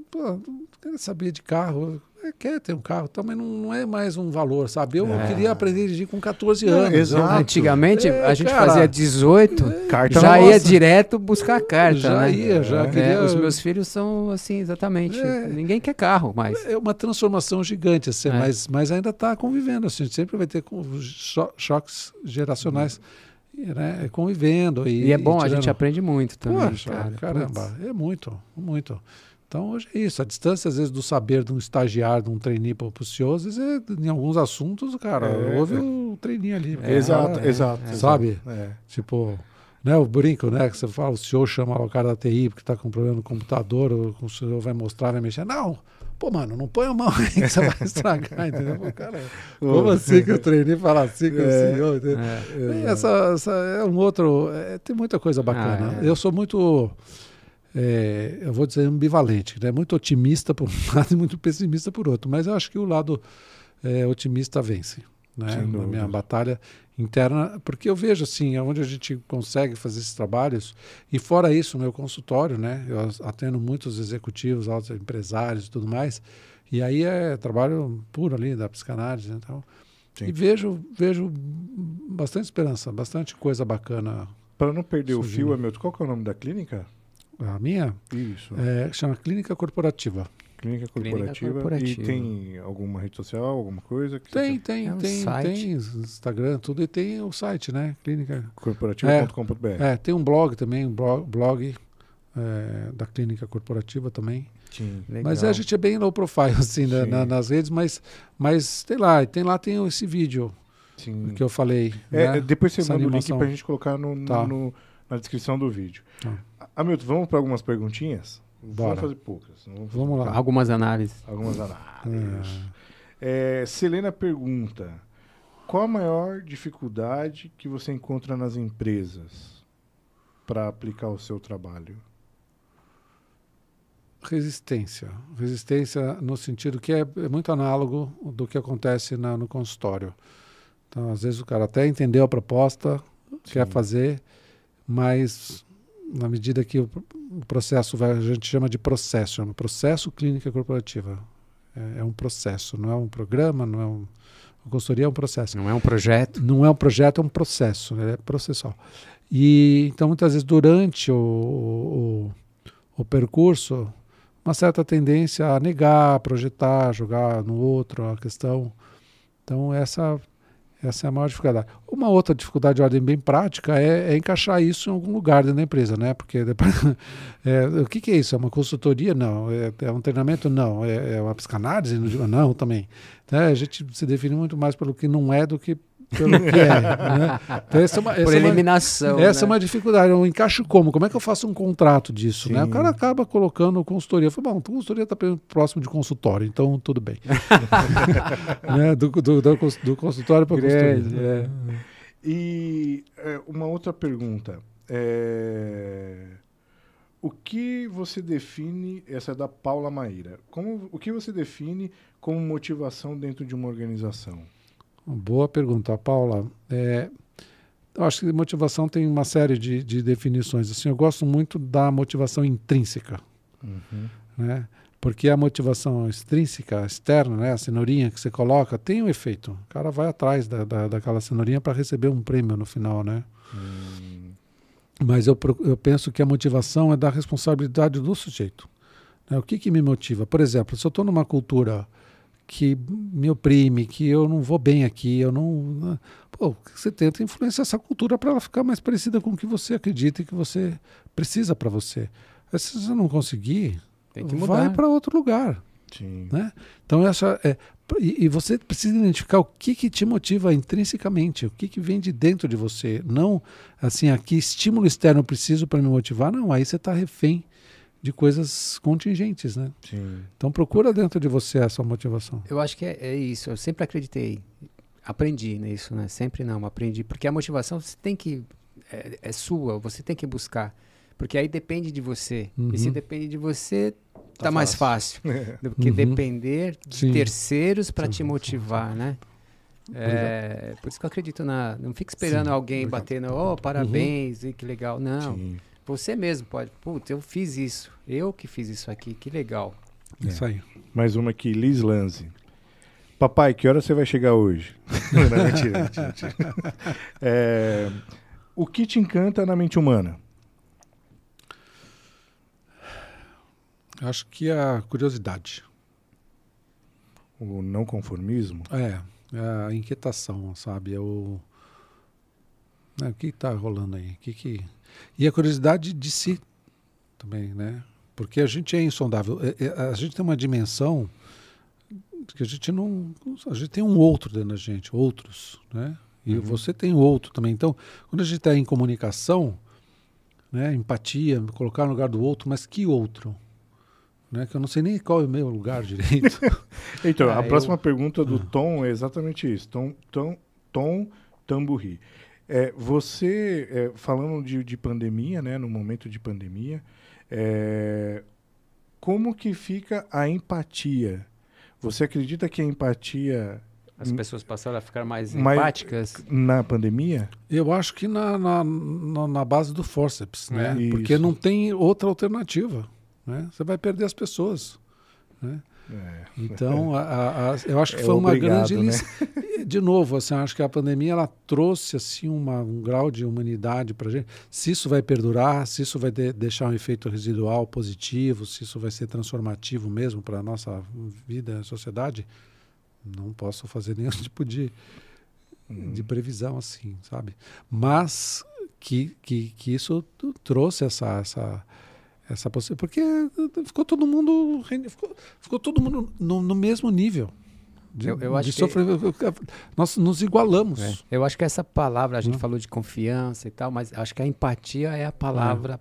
Pô, quer saber de carro, quer ter um carro, tal, mas não, não é mais um valor, sabe? Eu É. queria aprender a dirigir com 14 Não, anos. exato. eu- Antigamente, É, a gente cara. fazia 18, Carta já na ia nossa. direto buscar a carta, já né? ia, já É, queria. É, os meus filhos são assim, exatamente. É. Ninguém quer carro mais. É uma transformação gigante, assim, É. mas, mas ainda está convivendo. Assim, a gente sempre vai ter com- cho- choques geracionais né, convivendo. E, E, é bom, a tirando- gente aprende muito também, Poxa, cara. caramba, Putz. é muito, muito. Então, hoje é isso. A distância, às vezes, do saber de um estagiário, de um trainee para o CEO, às vezes, é, em alguns assuntos, cara, É, houve é. o trainee ali. É, exato, exato. Sabe? É. Tipo, né, o brinco, né? Que você fala, o senhor chama o cara da TI porque está com problema no computador, ou o senhor vai mostrar, vai mexer. Não, pô, mano, não põe a mão aí que você vai estragar, entendeu? Pô, cara, como assim que o trainee fala assim com o É. senhor? entendeu? É. Essa, essa é um outro. tem muita coisa bacana. Ah. Eu sou muito. É, eu vou dizer ambivalente, né? Muito otimista por um lado e muito pessimista por outro. Mas eu acho que o lado é, otimista vence. Né? Na minha batalha interna, porque eu vejo assim, onde a gente consegue fazer esses trabalhos, e fora isso, meu consultório, né? Eu atendo muitos executivos, altos empresários e tudo mais, e aí é trabalho puro ali da psicanálise, né, então. Sim. E vejo, vejo bastante esperança, bastante coisa bacana. Para não perder o Surgindo. fio, Hamilton, qual que é o nome da clínica? A minha Isso. é, chama Clínica Corporativa. Clínica Clínica corporativa. corporativa. E tem alguma rede social, alguma coisa? Que Tem, tem, É um tem, site. tem Instagram, tudo, e tem o site, né? Clínica. Corporativa.com.br. É, tem um blog também, um blog, blog é, da Clínica Corporativa também. Sim. Legal. Mas a gente é bem low profile, assim, Sim. na- nas redes, mas, mas tem lá, tem lá tem esse vídeo Sim. que eu falei. É, né? depois você Essa manda o animação. link pra gente colocar no, Tá. no- na descrição do vídeo. Tá. Hamilton, vamos para algumas perguntinhas? Bora. Vamos fazer poucas. fazer Vamos lá. Algumas análises. Algumas análises. É, Selena pergunta: qual a maior dificuldade que você encontra nas empresas para aplicar o seu trabalho? Resistência. Resistência no sentido que é, é muito análogo do que acontece na- no consultório. Então, às vezes o cara até entendeu a proposta, quer Sim. fazer, mas na medida que o, o processo vai, a gente chama de processo, chama processo clínica corporativa. É, é um processo, não é um programa, não é um. A consultoria é um processo. Não é um projeto. Não é um projeto, é um processo, né? é processual. E então muitas vezes durante o, o, o percurso, uma certa tendência a negar, projetar, jogar no outro a questão. Então essa essa é a maior dificuldade. Uma outra dificuldade de ordem bem prática é, é encaixar isso em algum lugar dentro da empresa, né? Porque depois, é, o que, que é isso? É uma consultoria? Não. É, é um treinamento? Não. É, é uma psicanálise? Não, também. Então, a gente se define muito mais pelo que não é do que pelo que é. Né? Então, essa é uma, Por essa é uma- eliminação. essa é né? uma dificuldade. Eu encaixo como? Como é que eu faço um contrato disso? Né? O cara acaba colocando consultoria. Eu falo, bom, consultoria está próximo de consultório, então tudo bem. né? do, do, do, do consultório para consultoria. é. E é, uma outra pergunta. é, O que você define, essa é da Paula Maíra, como, o que você define como motivação dentro de uma organização? Boa pergunta, Paula. É, eu acho que motivação tem uma série de, de definições. Assim, eu gosto muito da motivação intrínseca. né? Porque a motivação extrínseca, externa, né? a cenourinha que você coloca, tem um efeito. O cara vai atrás da, da, daquela cenourinha para receber um prêmio no final, né? Hum, Mas eu, eu penso que a motivação é da responsabilidade do sujeito. né? O que, que me motiva? Por exemplo, se eu estou numa cultura que me oprime, que eu não vou bem aqui, eu não. Pô, você tenta influenciar essa cultura para ela ficar mais parecida com o que você acredita e que você precisa para você. Aí, se você não conseguir, vai para outro lugar. Sim. Né? Então, essa é, e, e você precisa identificar o que, que te motiva intrinsecamente, o que, que vem de dentro de você. Não assim, aqui estímulo externo eu preciso para me motivar, não. Aí você está refém de coisas contingentes, né? Sim. Então procura dentro de você essa motivação. Eu acho que é, é isso. Eu sempre acreditei. Aprendi nisso, né? Sempre não, aprendi. Porque a motivação você tem que. É, é sua, você tem que buscar. Porque aí depende de você. E se Uhum. depende de você, tá, Tá mais fácil. do que Uhum. depender de Sim. terceiros para te sim, motivar, né? É, por isso que eu acredito na. Não fica esperando Sim, alguém obrigado. batendo, oh, parabéns, e que legal. Não. Sim. Você mesmo pode. Putz, eu fiz isso. Eu que fiz isso aqui, que legal. É. Isso aí. Mais uma aqui, Liz Lanze. Papai, que hora você vai chegar hoje? Não, mentira, mentira, mentira. É, o que te encanta na mente humana? Acho que a curiosidade, O não conformismo? é, é a inquietação, sabe? É o, né, o que está rolando aí? O que que... E a curiosidade de si também, né? Porque a gente é insondável. É- é- A gente tem uma dimensão que a gente não. A gente tem um outro dentro da gente, outros, né? E Uhum. você tem outro também. Então, quando a gente está em comunicação, né, empatia, colocar no lugar do outro, mas que outro? Né, que eu não sei nem qual é o meu lugar direito. Então, Ah, a eu- próxima pergunta do Ah. Tom é exatamente isso. Tom, Tom, Tom Tamburri. É, você, é, falando de, de pandemia, né, no momento de pandemia, é, como que fica a empatia? Você acredita que a empatia As pessoas passaram a ficar mais Mas- empáticas. na pandemia? eu acho que na, na, na, na base do forceps, né? É, Porque isso. não tem outra alternativa. Né? Você vai perder as pessoas. Né? É. Então, a- a- a- eu acho que É foi uma obrigado, grande né? De novo, assim, acho que a pandemia ela trouxe assim uma, um grau de humanidade para gente. Se isso vai perdurar, se isso vai de- deixar um efeito residual positivo, se isso vai ser transformativo mesmo para a nossa vida, sociedade, não posso fazer nenhum tipo de, Hum. de previsão assim, sabe? Mas que, que, que isso trouxe essa essa essa possibilidade, porque ficou todo mundo ficou, ficou todo mundo no, no mesmo nível. De, Eu- eu acho que- sofrimento. Nós nos igualamos. É. Eu acho que essa palavra, a gente Hum. falou de confiança e tal, mas acho que a empatia é a palavra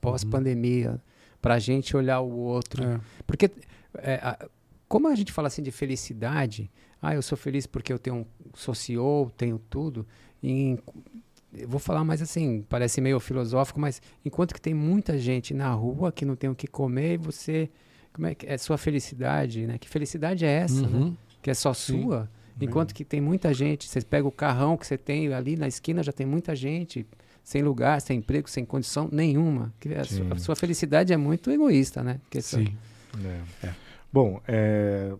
pós-pandemia, para a gente olhar o outro. É. Porque, é, a- como a gente fala assim de felicidade, ah, eu sou feliz porque eu tenho um sou CEO, tenho tudo. em- eu vou falar mais assim, parece meio filosófico, mas enquanto que tem muita gente na rua que não tem o que comer, e você. Como é que é sua felicidade, né? Que felicidade é essa, né? Uhum. Que é só Sim. sua. Enquanto que tem muita gente, você pega o carrão que você tem ali na esquina, já tem muita gente sem lugar, sem emprego, sem condição nenhuma. Que a, Sim. sua, a sua felicidade é muito egoísta, né? Porque só- Sim. É. É. Bom, é,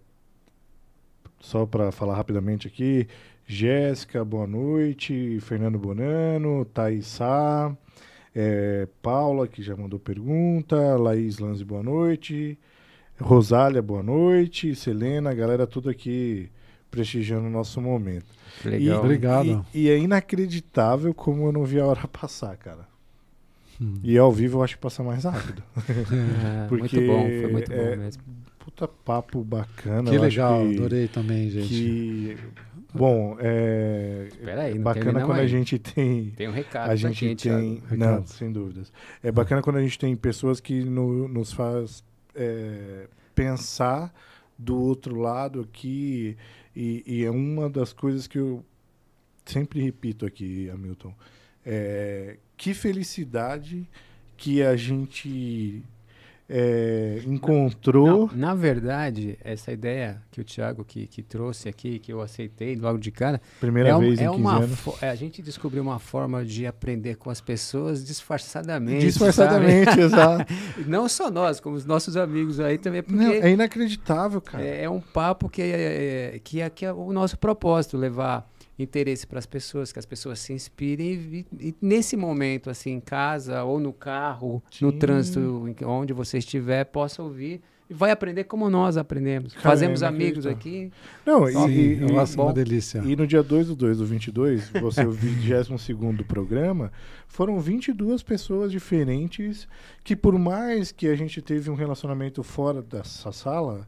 só para falar rapidamente aqui, Jéssica, boa noite, Fernando Bonano, Thaís Sá, é, Paula, que já mandou pergunta, Laís Lanze, boa noite, Rosália, boa noite, Selena, galera, tudo aqui prestigiando o nosso momento. legal. E- Obrigado. E, e é inacreditável como eu não vi a hora passar, cara. Hum. E ao vivo eu acho que passa mais rápido. É, Porque muito bom, foi muito é- bom mesmo. Puta papo bacana. Que legal, que- adorei também, gente. Que, bom, é aí, bacana quando a aí. gente tem. Tem um recado A gente aqui, tem. Thiago. Não, Recado. sem dúvidas. É bacana quando a gente tem pessoas que no- nos faz é, pensar do outro lado aqui. E, e é uma das coisas que eu sempre repito aqui, Hamilton. É, que felicidade que a gente é, encontrou. Não, na verdade, essa ideia que o Thiago que, que trouxe aqui, que eu aceitei logo de cara, Primeira é, um- vez é em 15 uma anos. é, a gente descobriu uma forma de aprender com as pessoas disfarçadamente. Disfarçadamente, exato. Não só nós, como os nossos amigos aí também, porque Não, é inacreditável, cara. é, é um papo que é, que, é, que é o nosso propósito, levar interesse para as pessoas, que as pessoas se inspirem e, e nesse momento, assim, em casa ou no carro, no Sim. trânsito, em que- onde você estiver, possa ouvir e vai aprender como nós aprendemos. Cara, Fazemos amigos aqui. Não, Sim, e, e, Nossa, uma delícia. E no dia 2 do 2 do 22, você o 22 programa, foram 22 pessoas diferentes que por mais que a gente teve um relacionamento fora dessa sala,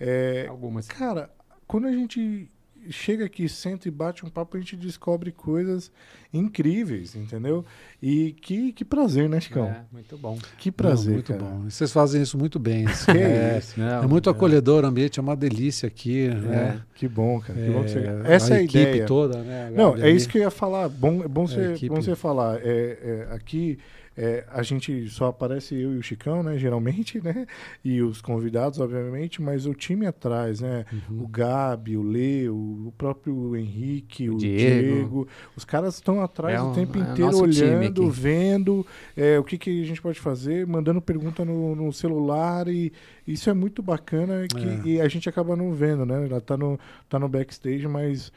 é, Algumas. cara, quando a gente chega aqui, senta e bate um papo, a gente descobre coisas incríveis, entendeu? E que, que prazer, né, Chicão? É, muito bom. Que prazer, Não, muito cara. bom. E vocês fazem isso muito bem. assim, Que é, isso. é muito acolhedor o ambiente, é uma delícia aqui. Né? Que bom, cara. Que bom que você... É, Essa é a equipe ideia. toda, né? a Não, é isso que eu ia falar. Bom, é bom, você, bom você falar. É, é, aqui é, a gente só aparece eu e o Chicão, né? Geralmente, né? E os convidados, obviamente, mas o time atrás, né? Uhum. O Gabi, o Leo, o próprio Henrique, O o, Diego. Diego. Os caras estão atrás É o um- tempo é o inteiro nosso time olhando, vendo é, o que, que a gente pode fazer, mandando pergunta no, no celular e isso é muito bacana que, É. e a gente acaba não vendo, né? Ela tá no, tá no backstage, mas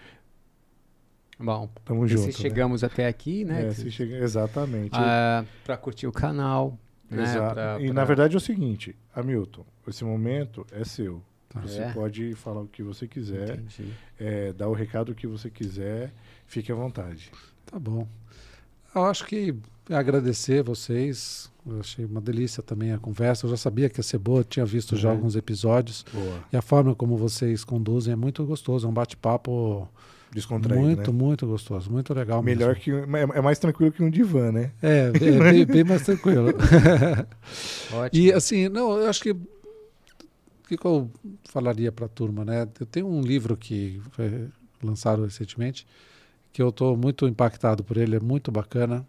Bom, tamo junto. se né? chegamos até aqui, né? É, se chega- exatamente. para curtir o canal. Né, Exato. pra- e pra- na verdade é o seguinte, Hamilton, esse momento é seu. Tá. Você É. pode falar o que você quiser, é, dar o recado que você quiser, fique à vontade. Tá bom. Eu acho que agradecer vocês. Eu achei uma delícia também a conversa. Eu já sabia que ia ser boa, tinha visto já Uhum. alguns episódios. Boa. E a forma como vocês conduzem é muito gostoso. É um bate-papo Descontraído, muito, né? muito gostoso. Muito legal Melhor mesmo. que é é mais tranquilo que um divã, né? É, é bem, bem mais tranquilo. Ótimo. E assim, não, eu acho que. O que, que eu falaria para a turma, né? Eu tenho um livro que foi lançado recentemente, que eu estou muito impactado por ele, é muito bacana,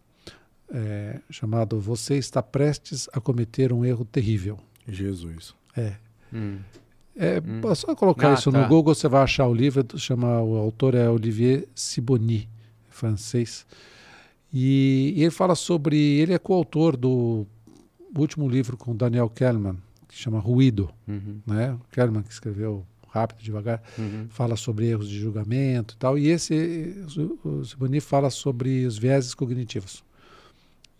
é, chamado Você está prestes a cometer um erro terrível. Jesus. É. Hum. É Hum. só colocar Ah, isso tá. no Google, você vai achar o livro, chama, o autor é Olivier Sibony, francês. E, e ele fala sobre, ele é coautor do último livro com Daniel Kahneman, que chama Ruído, Uhum. né? O Kahneman que escreveu Rápido, Devagar, Uhum. fala sobre erros de julgamento e tal. E esse, o Sibony fala sobre os vieses cognitivos.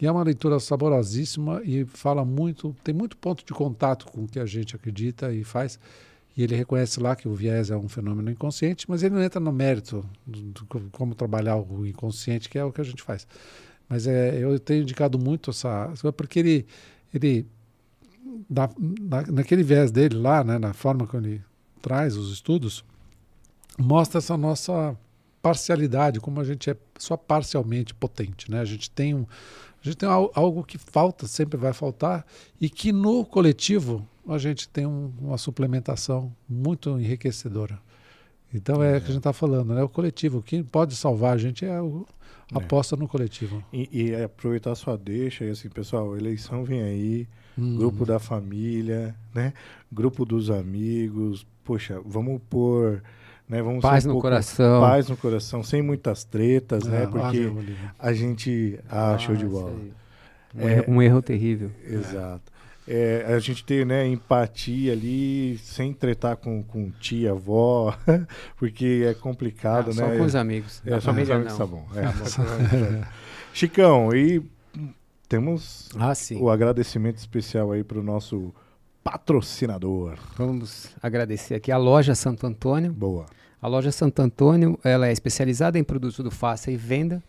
E é uma leitura saborosíssima e fala muito, tem muito ponto de contato com o que a gente acredita e faz. E ele reconhece lá que o viés é um fenômeno inconsciente, mas ele não entra no mérito do, do co- como trabalhar o inconsciente, que é o que a gente faz. Mas é, eu tenho indicado muito essa, porque ele, ele na, naquele viés dele lá, né, na forma como ele traz os estudos, mostra essa nossa parcialidade, como a gente é só parcialmente potente, né? A gente tem um, a gente tem al- algo que falta, sempre vai faltar, e que no coletivo a gente tem um- uma suplementação muito enriquecedora. Então é o que a gente está falando, né? O coletivo, quem pode salvar a gente é o É. aposta no coletivo. E, e aproveitar a sua deixa e assim, pessoal, eleição vem aí, Hum. grupo da família, né? Grupo dos amigos. Poxa, vamos pôr, né? Vamos Paz um no pouco- coração. Paz no coração, sem muitas tretas, né? É, Porque ah, a gente. Ah, show de bola. Um, É. erro, um erro terrível. Exato. É, a gente ter né, empatia ali, sem tretar com, com tia, avó, porque é complicado, Ah, né? Só com os amigos. É, só com os amigos não. tá bom. É. Tá bom. Chicão, e temos Ah, sim. o agradecimento especial aí para o nosso patrocinador. Vamos agradecer aqui a loja Santo Antônio. Boa. A loja Santo Antônio ela é especializada em produtos do faça e venda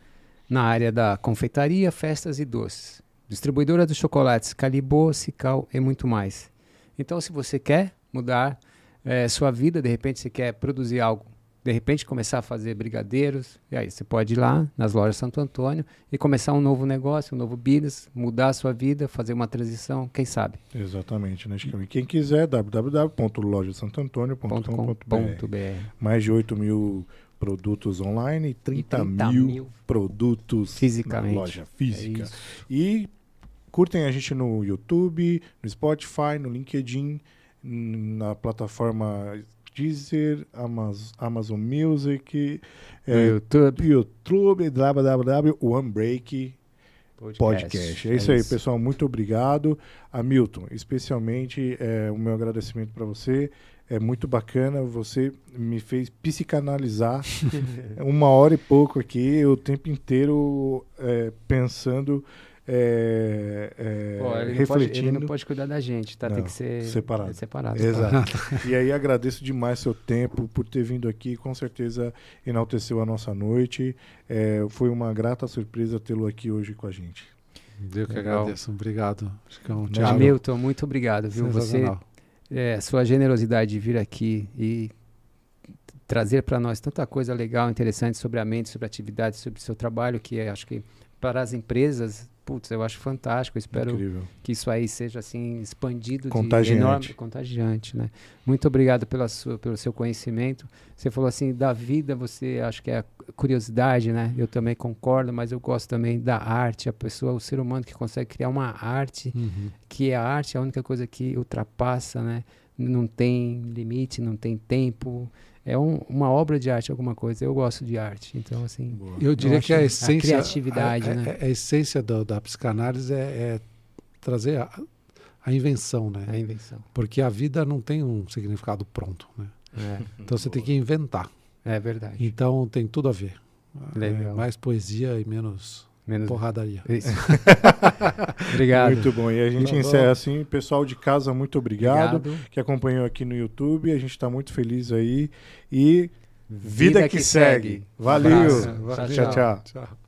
na área da confeitaria, festas e doces. Distribuidora dos chocolates Calibô, Cical e muito mais. Então, se você quer mudar eh, sua vida, de repente você quer produzir algo, de repente começar a fazer brigadeiros, e aí você pode ir lá nas lojas Santo Antônio e começar um novo negócio, um novo business, mudar a sua vida, fazer uma transição, quem sabe? Exatamente, né? E quem quiser, www.lojasantoantonio.com.br. .com.br. Mais de 8 mil produtos online e 30, 30 mil, mil produtos Fisicamente. na loja É física. isso. E curtem a gente no YouTube, no Spotify, no LinkedIn, na plataforma Deezer, Amaz- Amazon Music, é, YouTube. YouTube, www, OneBreak Podcast. É isso aí, pessoal. Muito obrigado. Hamilton, especialmente é, o meu agradecimento para você. É muito bacana. Você me fez psicanalizar uma hora e pouco aqui, o tempo inteiro é, pensando é, é, Pô, ele, não pode, refletindo. ele não pode cuidar da gente, tá? Tem Não, que ser separado. é separado. Exato. e aí agradeço demais seu tempo por ter vindo aqui, com certeza enalteceu a nossa noite. É, foi uma grata surpresa tê-lo aqui hoje com a gente. Eu que Legal. agradeço. Obrigado. Chicão, Não, Thiago. Hamilton, muito obrigado, viu? Você, é, sua generosidade de vir aqui e trazer para nós tanta coisa legal, interessante sobre a mente, sobre a atividade, sobre o seu trabalho, que é, acho que para as empresas, putz, eu acho fantástico. Eu espero Incrível. que isso aí seja assim expandido Contagiante. de enorme contagiante, né? Muito obrigado pela sua, pelo seu conhecimento. Você falou assim da vida, você acho que é a curiosidade, né? Eu também concordo, mas eu gosto também da arte, a pessoa, o ser humano que consegue criar uma arte, Uhum. que a arte é a única coisa que ultrapassa, né? Não tem limite, não tem tempo. É um- uma obra de arte, alguma coisa. Eu gosto de arte, então assim. Boa. Eu diria acho que a a essência. criatividade, a, a- né? a- a essência do- da psicanálise é, é trazer a, a invenção, né? A invenção. Porque a vida não tem um significado pronto, né? É, Então você tem que inventar. é verdade. Então tem tudo a ver. Legal. É mais poesia e menos Menos porradaria. Isso. Obrigado. Muito bom. E a gente Tá bom. encerra assim. Pessoal de casa, muito obrigado, Obrigado. que acompanhou aqui no YouTube. A gente está muito feliz aí. E vida, que, segue. Valeu. Abraço. Valeu. Tchau, tchau. Tchau.